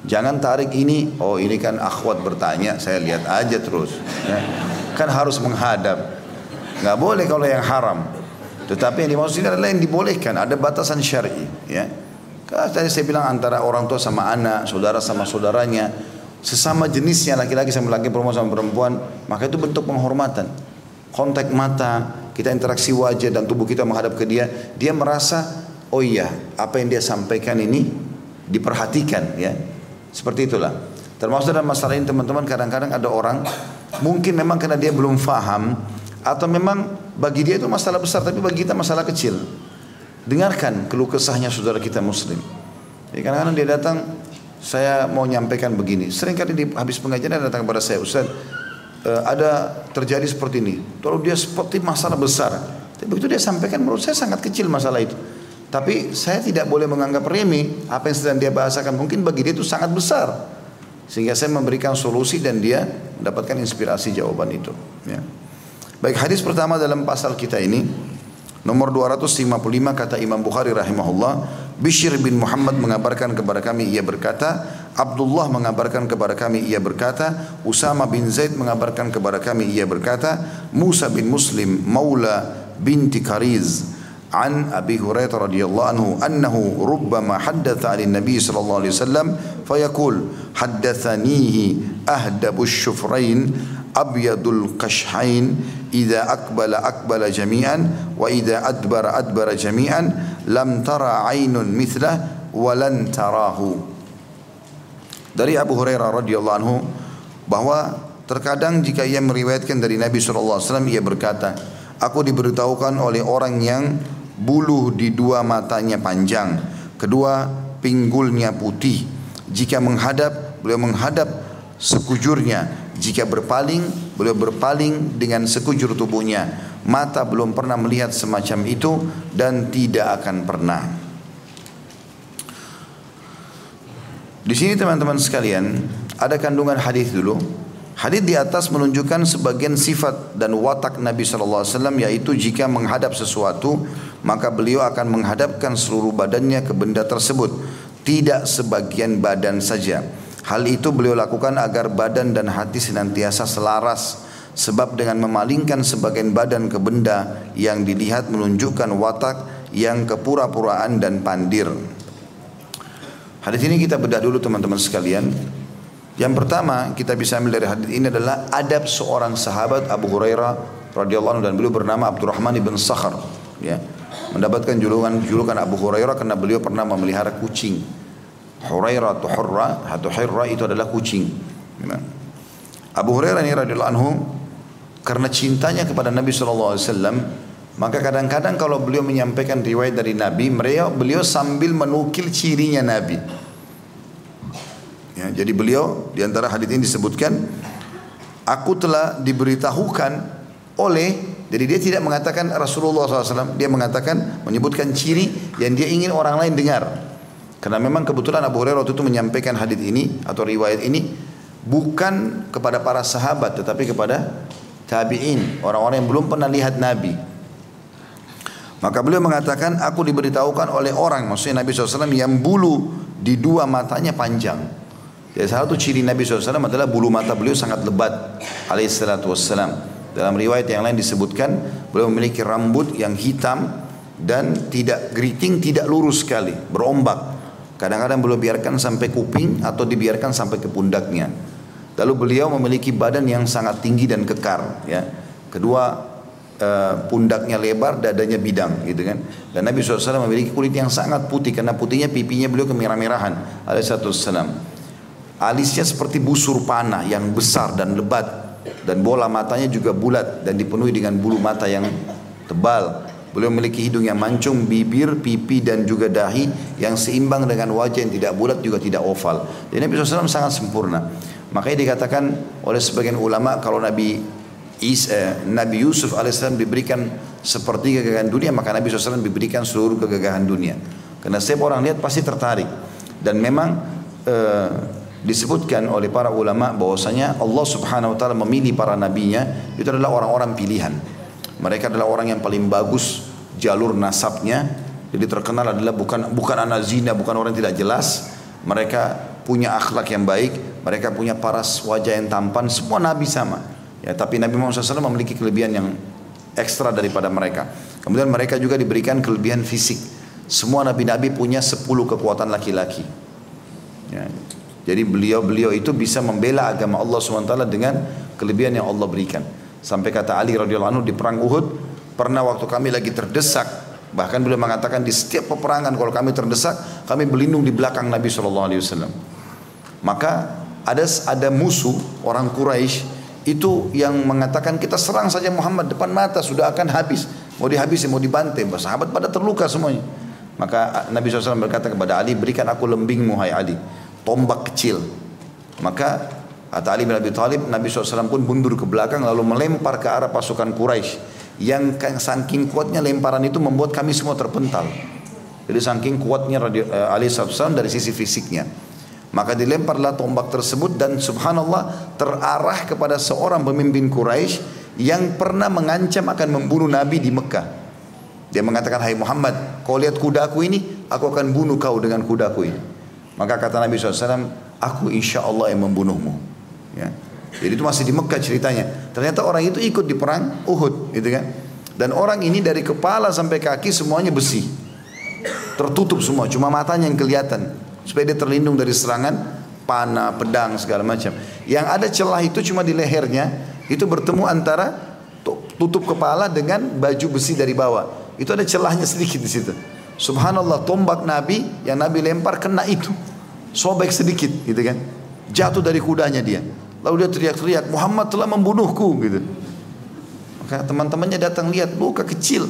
Speaker 1: Jangan tarik ini, oh ini kan akhwat bertanya, saya lihat aja terus. Ya. Kan harus menghadap. Nggak boleh kalau yang haram. Tetapi yang dimaksud adalah yang dibolehkan, ada batasan syar'i, ya. Kalau tadi saya bilang antara orang tua sama anak, saudara sama saudaranya, sesama jenisnya laki-laki sama laki perempuan sama perempuan, maka itu bentuk penghormatan. Kontak mata, kita interaksi wajah dan tubuh kita menghadap ke dia, dia merasa oh iya, apa yang dia sampaikan ini diperhatikan ya. Seperti itulah. Termasuk dalam masalah ini teman-teman kadang-kadang ada orang mungkin memang karena dia belum faham atau memang bagi dia itu masalah besar tapi bagi kita masalah kecil. Dengarkan keluh kesahnya saudara kita muslim. Jadi kadang-kadang dia datang, saya mau nyampaikan begini. Seringkali di habis pengajian dia datang kepada saya, Ustaz, uh, ada terjadi seperti ini. Lalu dia seperti masalah besar. Tapi begitu dia sampaikan menurut saya sangat kecil masalah itu. Tapi saya tidak boleh menganggap remeh apa yang sedang dia bahasakan. Mungkin bagi dia itu sangat besar. Sehingga saya memberikan solusi dan dia mendapatkan inspirasi jawaban itu. Ya. Baik hadis pertama dalam pasal kita ini nomor 255 kata Imam Bukhari rahimahullah Bishr bin Muhammad mengabarkan kepada kami ia berkata Abdullah mengabarkan kepada kami ia berkata Usama bin Zaid mengabarkan kepada kami ia berkata Musa bin Muslim maula binti Kariz an Abi Hurairah radhiyallahu anhu annahu rubbama haddatha 'ala Nabi sallallahu alaihi wasallam fayaqul haddathanihi ahdabu syufrain abyadul qashhain idza akbala akbala jami'an wa idza adbara adbara jami'an lam tara 'ainun mithlah wa lan tarahu dari Abu Hurairah radhiyallahu anhu bahwa terkadang jika ia meriwayatkan dari Nabi sallallahu alaihi wasallam ia berkata aku diberitahukan oleh orang yang bulu di dua matanya panjang kedua pinggulnya putih jika menghadap beliau menghadap sekujurnya jika berpaling, beliau berpaling dengan sekujur tubuhnya. Mata belum pernah melihat semacam itu dan tidak akan pernah. Di sini teman-teman sekalian, ada kandungan hadis dulu. Hadis di atas menunjukkan sebagian sifat dan watak Nabi SAW yaitu jika menghadap sesuatu maka beliau akan menghadapkan seluruh badannya ke benda tersebut tidak sebagian badan saja Hal itu beliau lakukan agar badan dan hati senantiasa selaras sebab dengan memalingkan sebagian badan ke benda yang dilihat menunjukkan watak yang kepura-puraan dan pandir. Hadis ini kita bedah dulu teman-teman sekalian. Yang pertama kita bisa ambil dari hadis ini adalah adab seorang sahabat Abu Hurairah radhiyallahu anhu dan beliau bernama Abdurrahman ibn Sakhar ya. Mendapatkan julukan julukan Abu Hurairah karena beliau pernah memelihara kucing. Hurairah atau Hurra atau Hirra itu adalah kucing. Abu Hurairah ini radhiyallahu anhu karena cintanya kepada Nabi SAW maka kadang-kadang kalau beliau menyampaikan riwayat dari Nabi beliau, beliau sambil menukil cirinya Nabi. Ya, jadi beliau di antara hadis ini disebutkan aku telah diberitahukan oleh jadi dia tidak mengatakan Rasulullah SAW dia mengatakan menyebutkan ciri yang dia ingin orang lain dengar karena memang kebetulan Abu Hurairah waktu itu menyampaikan hadis ini atau riwayat ini bukan kepada para sahabat tetapi kepada tabi'in, orang-orang yang belum pernah lihat Nabi. Maka beliau mengatakan, aku diberitahukan oleh orang, maksudnya Nabi SAW yang bulu di dua matanya panjang. Jadi salah satu ciri Nabi SAW adalah bulu mata beliau sangat lebat alaihissalatu wassalam. Dalam riwayat yang lain disebutkan beliau memiliki rambut yang hitam dan tidak geriting, tidak lurus sekali, berombak. Kadang-kadang beliau biarkan sampai kuping atau dibiarkan sampai ke pundaknya. Lalu beliau memiliki badan yang sangat tinggi dan kekar, ya. Kedua uh, pundaknya lebar, dadanya bidang, gitu kan. Dan Nabi SAW memiliki kulit yang sangat putih karena putihnya pipinya beliau kemerah-merahan. Alaihissalam. Alisnya seperti busur panah yang besar dan lebat dan bola matanya juga bulat dan dipenuhi dengan bulu mata yang tebal. Beliau memiliki hidung yang mancung, bibir, pipi dan juga dahi yang seimbang dengan wajah yang tidak bulat juga tidak oval. Jadi Nabi SAW sangat sempurna. Makanya dikatakan oleh sebagian ulama kalau Nabi Isa, eh, Nabi Yusuf alaihissalam diberikan seperti kegagahan dunia maka Nabi SAW diberikan seluruh kegagahan dunia. Karena setiap orang lihat pasti tertarik dan memang eh, disebutkan oleh para ulama bahwasanya Allah Subhanahu Wa Taala memilih para nabinya itu adalah orang-orang pilihan. Mereka adalah orang yang paling bagus jalur nasabnya. Jadi terkenal adalah bukan bukan anak zina, bukan orang yang tidak jelas. Mereka punya akhlak yang baik, mereka punya paras wajah yang tampan, semua nabi sama. Ya, tapi Nabi Muhammad SAW memiliki kelebihan yang ekstra daripada mereka. Kemudian mereka juga diberikan kelebihan fisik. Semua nabi-nabi punya 10 kekuatan laki-laki. Ya. Jadi beliau-beliau itu bisa membela agama Allah SWT dengan kelebihan yang Allah berikan. Sampai kata Ali radhiyallahu anhu di perang Uhud, pernah waktu kami lagi terdesak, bahkan beliau mengatakan di setiap peperangan kalau kami terdesak, kami berlindung di belakang Nabi SAW. Maka ada ada musuh orang Quraisy itu yang mengatakan kita serang saja Muhammad depan mata sudah akan habis mau dihabisi mau dibantai sahabat pada terluka semuanya maka Nabi SAW berkata kepada Ali berikan aku lembingmu hai Ali tombak kecil maka kata Ali bin Abi Thalib Nabi SAW pun mundur ke belakang lalu melempar ke arah pasukan Quraisy yang saking kuatnya lemparan itu membuat kami semua terpental jadi saking kuatnya eh, Ali SAW dari sisi fisiknya maka dilemparlah tombak tersebut dan subhanallah terarah kepada seorang pemimpin Quraisy yang pernah mengancam akan membunuh Nabi di Mekah. Dia mengatakan, Hai Muhammad, kau lihat kudaku ini, aku akan bunuh kau dengan kudaku ini. Maka kata Nabi SAW, aku insya Allah yang membunuhmu. Ya. Jadi itu masih di Mekah ceritanya. Ternyata orang itu ikut di perang Uhud, gitu kan? Dan orang ini dari kepala sampai kaki semuanya besi, tertutup semua, cuma matanya yang kelihatan supaya dia terlindung dari serangan panah, pedang segala macam. Yang ada celah itu cuma di lehernya, itu bertemu antara tutup kepala dengan baju besi dari bawah. Itu ada celahnya sedikit di situ. Subhanallah, tombak Nabi yang Nabi lempar kena itu. Sobek sedikit gitu kan. Jatuh dari kudanya dia. Lalu dia teriak-teriak, Muhammad telah membunuhku gitu. Maka teman-temannya datang lihat luka kecil.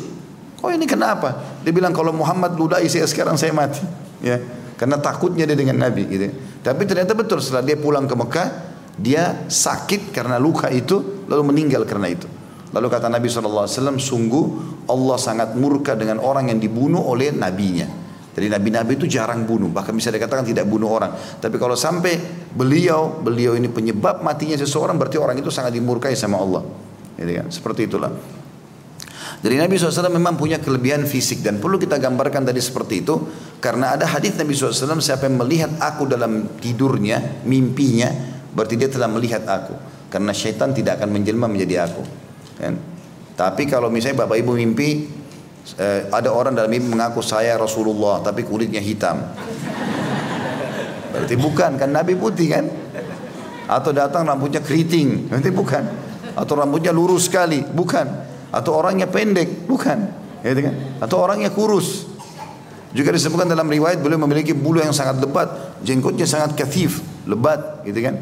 Speaker 1: Kok ini kenapa? Dia bilang kalau Muhammad ludahi saya sekarang saya mati. Ya. Karena takutnya dia dengan Nabi gitu. Tapi ternyata betul setelah dia pulang ke Mekah, dia sakit karena luka itu lalu meninggal karena itu. Lalu kata Nabi SAW, sungguh Allah sangat murka dengan orang yang dibunuh oleh nabinya. Jadi nabi-nabi itu jarang bunuh, bahkan bisa dikatakan tidak bunuh orang. Tapi kalau sampai beliau, beliau ini penyebab matinya seseorang, berarti orang itu sangat dimurkai sama Allah. Jadi kan? Seperti itulah. Jadi Nabi SAW memang punya kelebihan fisik dan perlu kita gambarkan tadi seperti itu karena ada hadis Nabi SAW siapa yang melihat aku dalam tidurnya, mimpinya, berarti dia telah melihat aku. Karena syaitan tidak akan menjelma menjadi aku. Kan? Tapi kalau misalnya bapak ibu mimpi, eh, ada orang dalam mimpi mengaku saya Rasulullah, tapi kulitnya hitam. Berarti bukan, kan Nabi putih kan? Atau datang rambutnya keriting, berarti bukan. Atau rambutnya lurus sekali, bukan. Atau orangnya pendek, bukan. Gitu kan? Atau orangnya kurus, Juga disebutkan dalam riwayat beliau memiliki bulu yang sangat lebat, jenggotnya sangat kathif, lebat, gitu kan.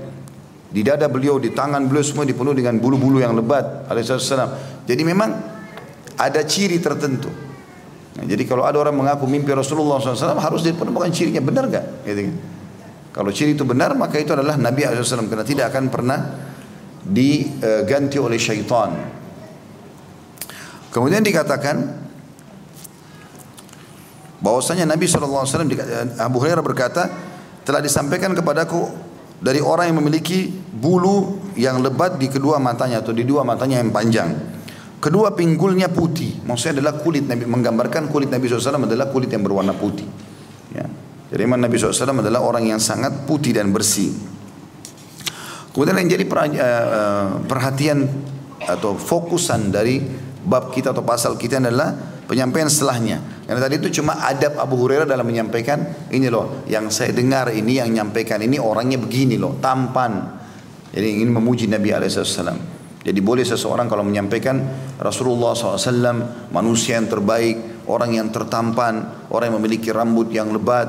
Speaker 1: Di dada beliau, di tangan beliau semua dipenuhi dengan bulu-bulu yang lebat. Alaihissalam. Jadi memang ada ciri tertentu. Nah, jadi kalau ada orang mengaku mimpi Rasulullah SAW harus dipenemukan cirinya benar gak? Gitu kan? Kalau ciri itu benar maka itu adalah Nabi SAW karena tidak akan pernah diganti oleh syaitan. Kemudian dikatakan bahwasanya Nabi SAW Abu Hurairah berkata telah disampaikan kepadaku dari orang yang memiliki bulu yang lebat di kedua matanya atau di dua matanya yang panjang. Kedua pinggulnya putih, maksudnya adalah kulit Nabi menggambarkan kulit Nabi SAW adalah kulit yang berwarna putih. Ya. Jadi memang Nabi SAW adalah orang yang sangat putih dan bersih. Kemudian yang jadi eh, eh, perhatian atau fokusan dari bab kita atau pasal kita adalah penyampaian setelahnya. Karena tadi itu cuma adab Abu Hurairah dalam menyampaikan ini loh yang saya dengar ini yang menyampaikan ini orangnya begini loh tampan. Jadi ingin memuji Nabi Alaihissalam. Jadi boleh seseorang kalau menyampaikan Rasulullah SAW manusia yang terbaik, orang yang tertampan, orang yang memiliki rambut yang lebat,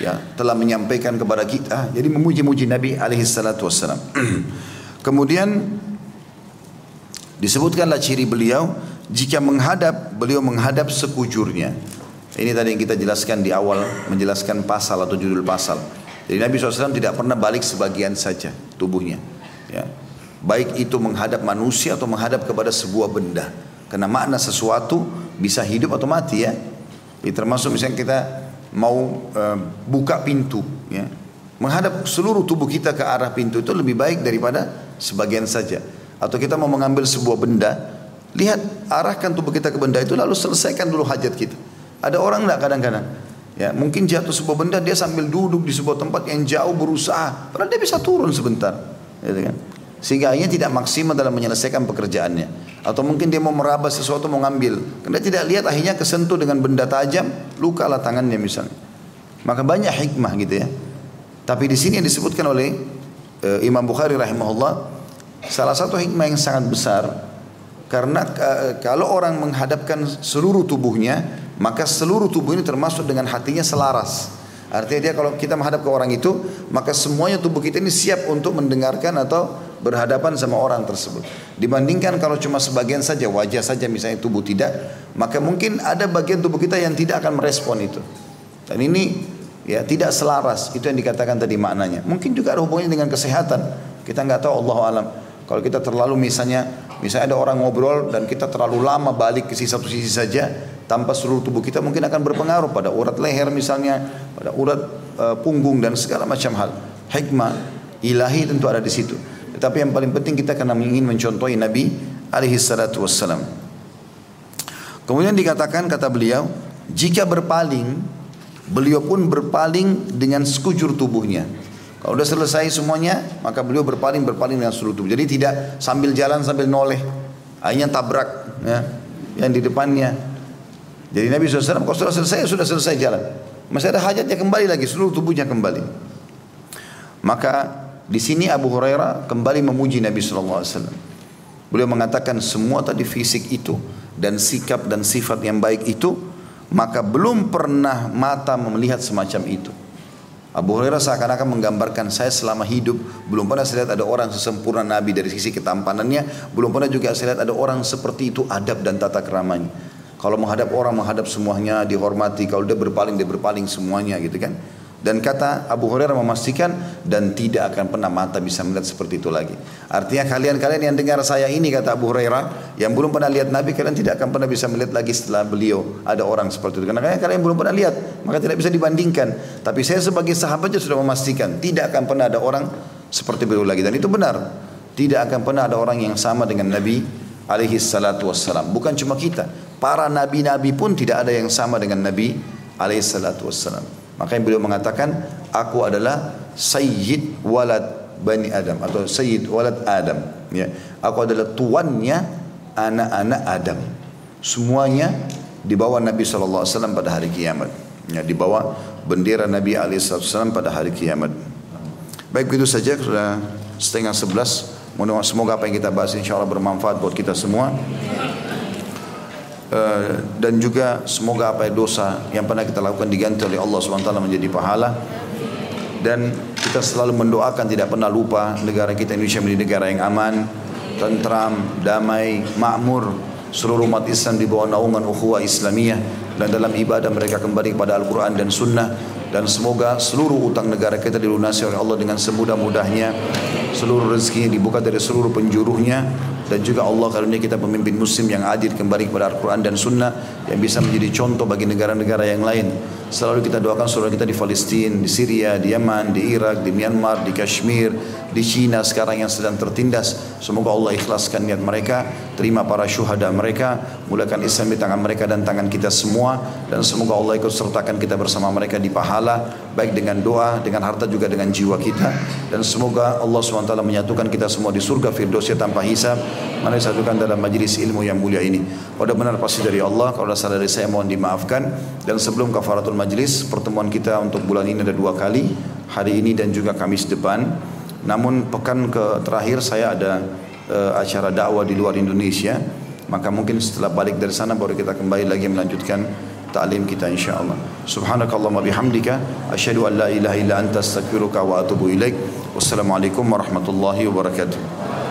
Speaker 1: ya telah menyampaikan kepada kita. Jadi memuji-muji Nabi Alaihissalam. [CLEARS THROAT] Kemudian disebutkanlah ciri beliau jika menghadap, beliau menghadap sekujurnya. Ini tadi yang kita jelaskan di awal, menjelaskan pasal atau judul pasal. Jadi Nabi SAW tidak pernah balik sebagian saja tubuhnya. Ya. Baik itu menghadap manusia atau menghadap kepada sebuah benda. Karena makna sesuatu bisa hidup atau mati ya. Termasuk misalnya kita mau e, buka pintu. Ya. Menghadap seluruh tubuh kita ke arah pintu itu lebih baik daripada sebagian saja. Atau kita mau mengambil sebuah benda, Lihat, arahkan tubuh kita ke benda itu lalu selesaikan dulu hajat kita. Ada orang enggak kadang-kadang? Ya, mungkin jatuh sebuah benda dia sambil duduk di sebuah tempat yang jauh berusaha, padahal dia bisa turun sebentar, gitu kan? Sehingga akhirnya tidak maksimal dalam menyelesaikan pekerjaannya. Atau mungkin dia mau meraba sesuatu mau ngambil, karena tidak lihat akhirnya kesentuh dengan benda tajam, luka lah tangannya misalnya. Maka banyak hikmah gitu ya. Tapi di sini yang disebutkan oleh uh, Imam Bukhari rahimahullah, salah satu hikmah yang sangat besar karena kalau orang menghadapkan seluruh tubuhnya, maka seluruh tubuh ini termasuk dengan hatinya selaras. Artinya dia kalau kita menghadap ke orang itu, maka semuanya tubuh kita ini siap untuk mendengarkan atau berhadapan sama orang tersebut. Dibandingkan kalau cuma sebagian saja, wajah saja misalnya tubuh tidak, maka mungkin ada bagian tubuh kita yang tidak akan merespon itu. Dan ini ya tidak selaras, itu yang dikatakan tadi maknanya. Mungkin juga ada hubungannya dengan kesehatan. Kita nggak tahu Allah alam. Kalau kita terlalu misalnya, misalnya ada orang ngobrol dan kita terlalu lama balik ke sisi satu sisi saja, tanpa seluruh tubuh kita mungkin akan berpengaruh pada urat leher misalnya, pada urat uh, punggung dan segala macam hal. Hikmah ilahi tentu ada di situ. Tetapi yang paling penting kita karena ingin mencontohi Nabi alaihi salatu wassalam. Kemudian dikatakan kata beliau, jika berpaling, beliau pun berpaling dengan sekujur tubuhnya. Kalau sudah selesai semuanya, maka beliau berpaling berpaling dengan seluruh tubuh. Jadi tidak sambil jalan sambil noleh, akhirnya tabrak ya, yang di depannya. Jadi Nabi SAW kalau sudah selesai sudah selesai jalan. Masih ada hajatnya kembali lagi seluruh tubuhnya kembali. Maka di sini Abu Hurairah kembali memuji Nabi SAW. Beliau mengatakan semua tadi fisik itu dan sikap dan sifat yang baik itu maka belum pernah mata melihat semacam itu. Abu Hurairah seakan-akan menggambarkan saya selama hidup belum pernah saya lihat ada orang sesempurna Nabi dari sisi ketampanannya, belum pernah juga saya lihat ada orang seperti itu adab dan tata keramanya. Kalau menghadap orang menghadap semuanya dihormati, kalau dia berpaling dia berpaling semuanya gitu kan. Dan kata Abu Hurairah memastikan dan tidak akan pernah mata bisa melihat seperti itu lagi. Artinya kalian-kalian yang dengar saya ini kata Abu Hurairah yang belum pernah lihat Nabi kalian tidak akan pernah bisa melihat lagi setelah beliau ada orang seperti itu. Karena kalian belum pernah lihat maka tidak bisa dibandingkan. Tapi saya sebagai sahabatnya sudah memastikan tidak akan pernah ada orang seperti beliau lagi dan itu benar. Tidak akan pernah ada orang yang sama dengan Nabi alaihi salatu wassalam. Bukan cuma kita, para nabi-nabi pun tidak ada yang sama dengan Nabi alaihi salatu wassalam. Maka yang beliau mengatakan, aku adalah sayyid walad bani Adam atau sayyid walad Adam. Ya, aku adalah tuannya anak-anak Adam. Semuanya di bawah Nabi SAW pada hari kiamat. Ya, bendera Nabi SAW pada hari kiamat. Baik begitu saja sudah setengah sebelas. Semoga apa yang kita bahas insya Allah bermanfaat buat kita semua. Eh, dan juga semoga apa dosa yang pernah kita lakukan diganti oleh Allah SWT menjadi pahala. Dan kita selalu mendoakan tidak pernah lupa negara kita Indonesia menjadi negara yang aman, tentram, damai, makmur, seluruh umat Islam di bawah naungan ukhuwah Islamiyah. Dan dalam ibadah mereka kembali kepada Al-Quran dan Sunnah dan semoga seluruh utang negara kita dilunasi oleh Allah dengan semudah-mudahnya. Seluruh rezeki dibuka dari seluruh penjuruhnya. Dan juga Allah karunia kita pemimpin muslim yang adil kembali kepada Al-Quran dan Sunnah yang bisa menjadi contoh bagi negara-negara yang lain. Selalu kita doakan saudara kita di Palestina, di Syria, di Yaman, di Irak, di Myanmar, di Kashmir, di China sekarang yang sedang tertindas. Semoga Allah ikhlaskan niat mereka terima para syuhada mereka mulakan Islam di tangan mereka dan tangan kita semua. Dan semoga Allah ikut sertakan kita bersama mereka di pahala baik dengan doa, dengan harta juga dengan jiwa kita dan semoga Allah SWT menyatukan kita semua di surga Firdausya tanpa hisab Mari satukan dalam majlis ilmu yang mulia ini. Kalau benar pasti dari Allah, kalau salah dari saya mohon dimaafkan. Dan sebelum kafaratul majlis, pertemuan kita untuk bulan ini ada dua kali, hari ini dan juga Kamis depan. Namun pekan ke terakhir saya ada uh, acara dakwah di luar Indonesia. Maka mungkin setelah balik dari sana baru kita kembali lagi melanjutkan ta'lim kita insyaallah. Subhanakallahumma bihamdika asyhadu an la ilaha illa anta astaghfiruka wa atubu ilaik. Wassalamualaikum warahmatullahi wabarakatuh.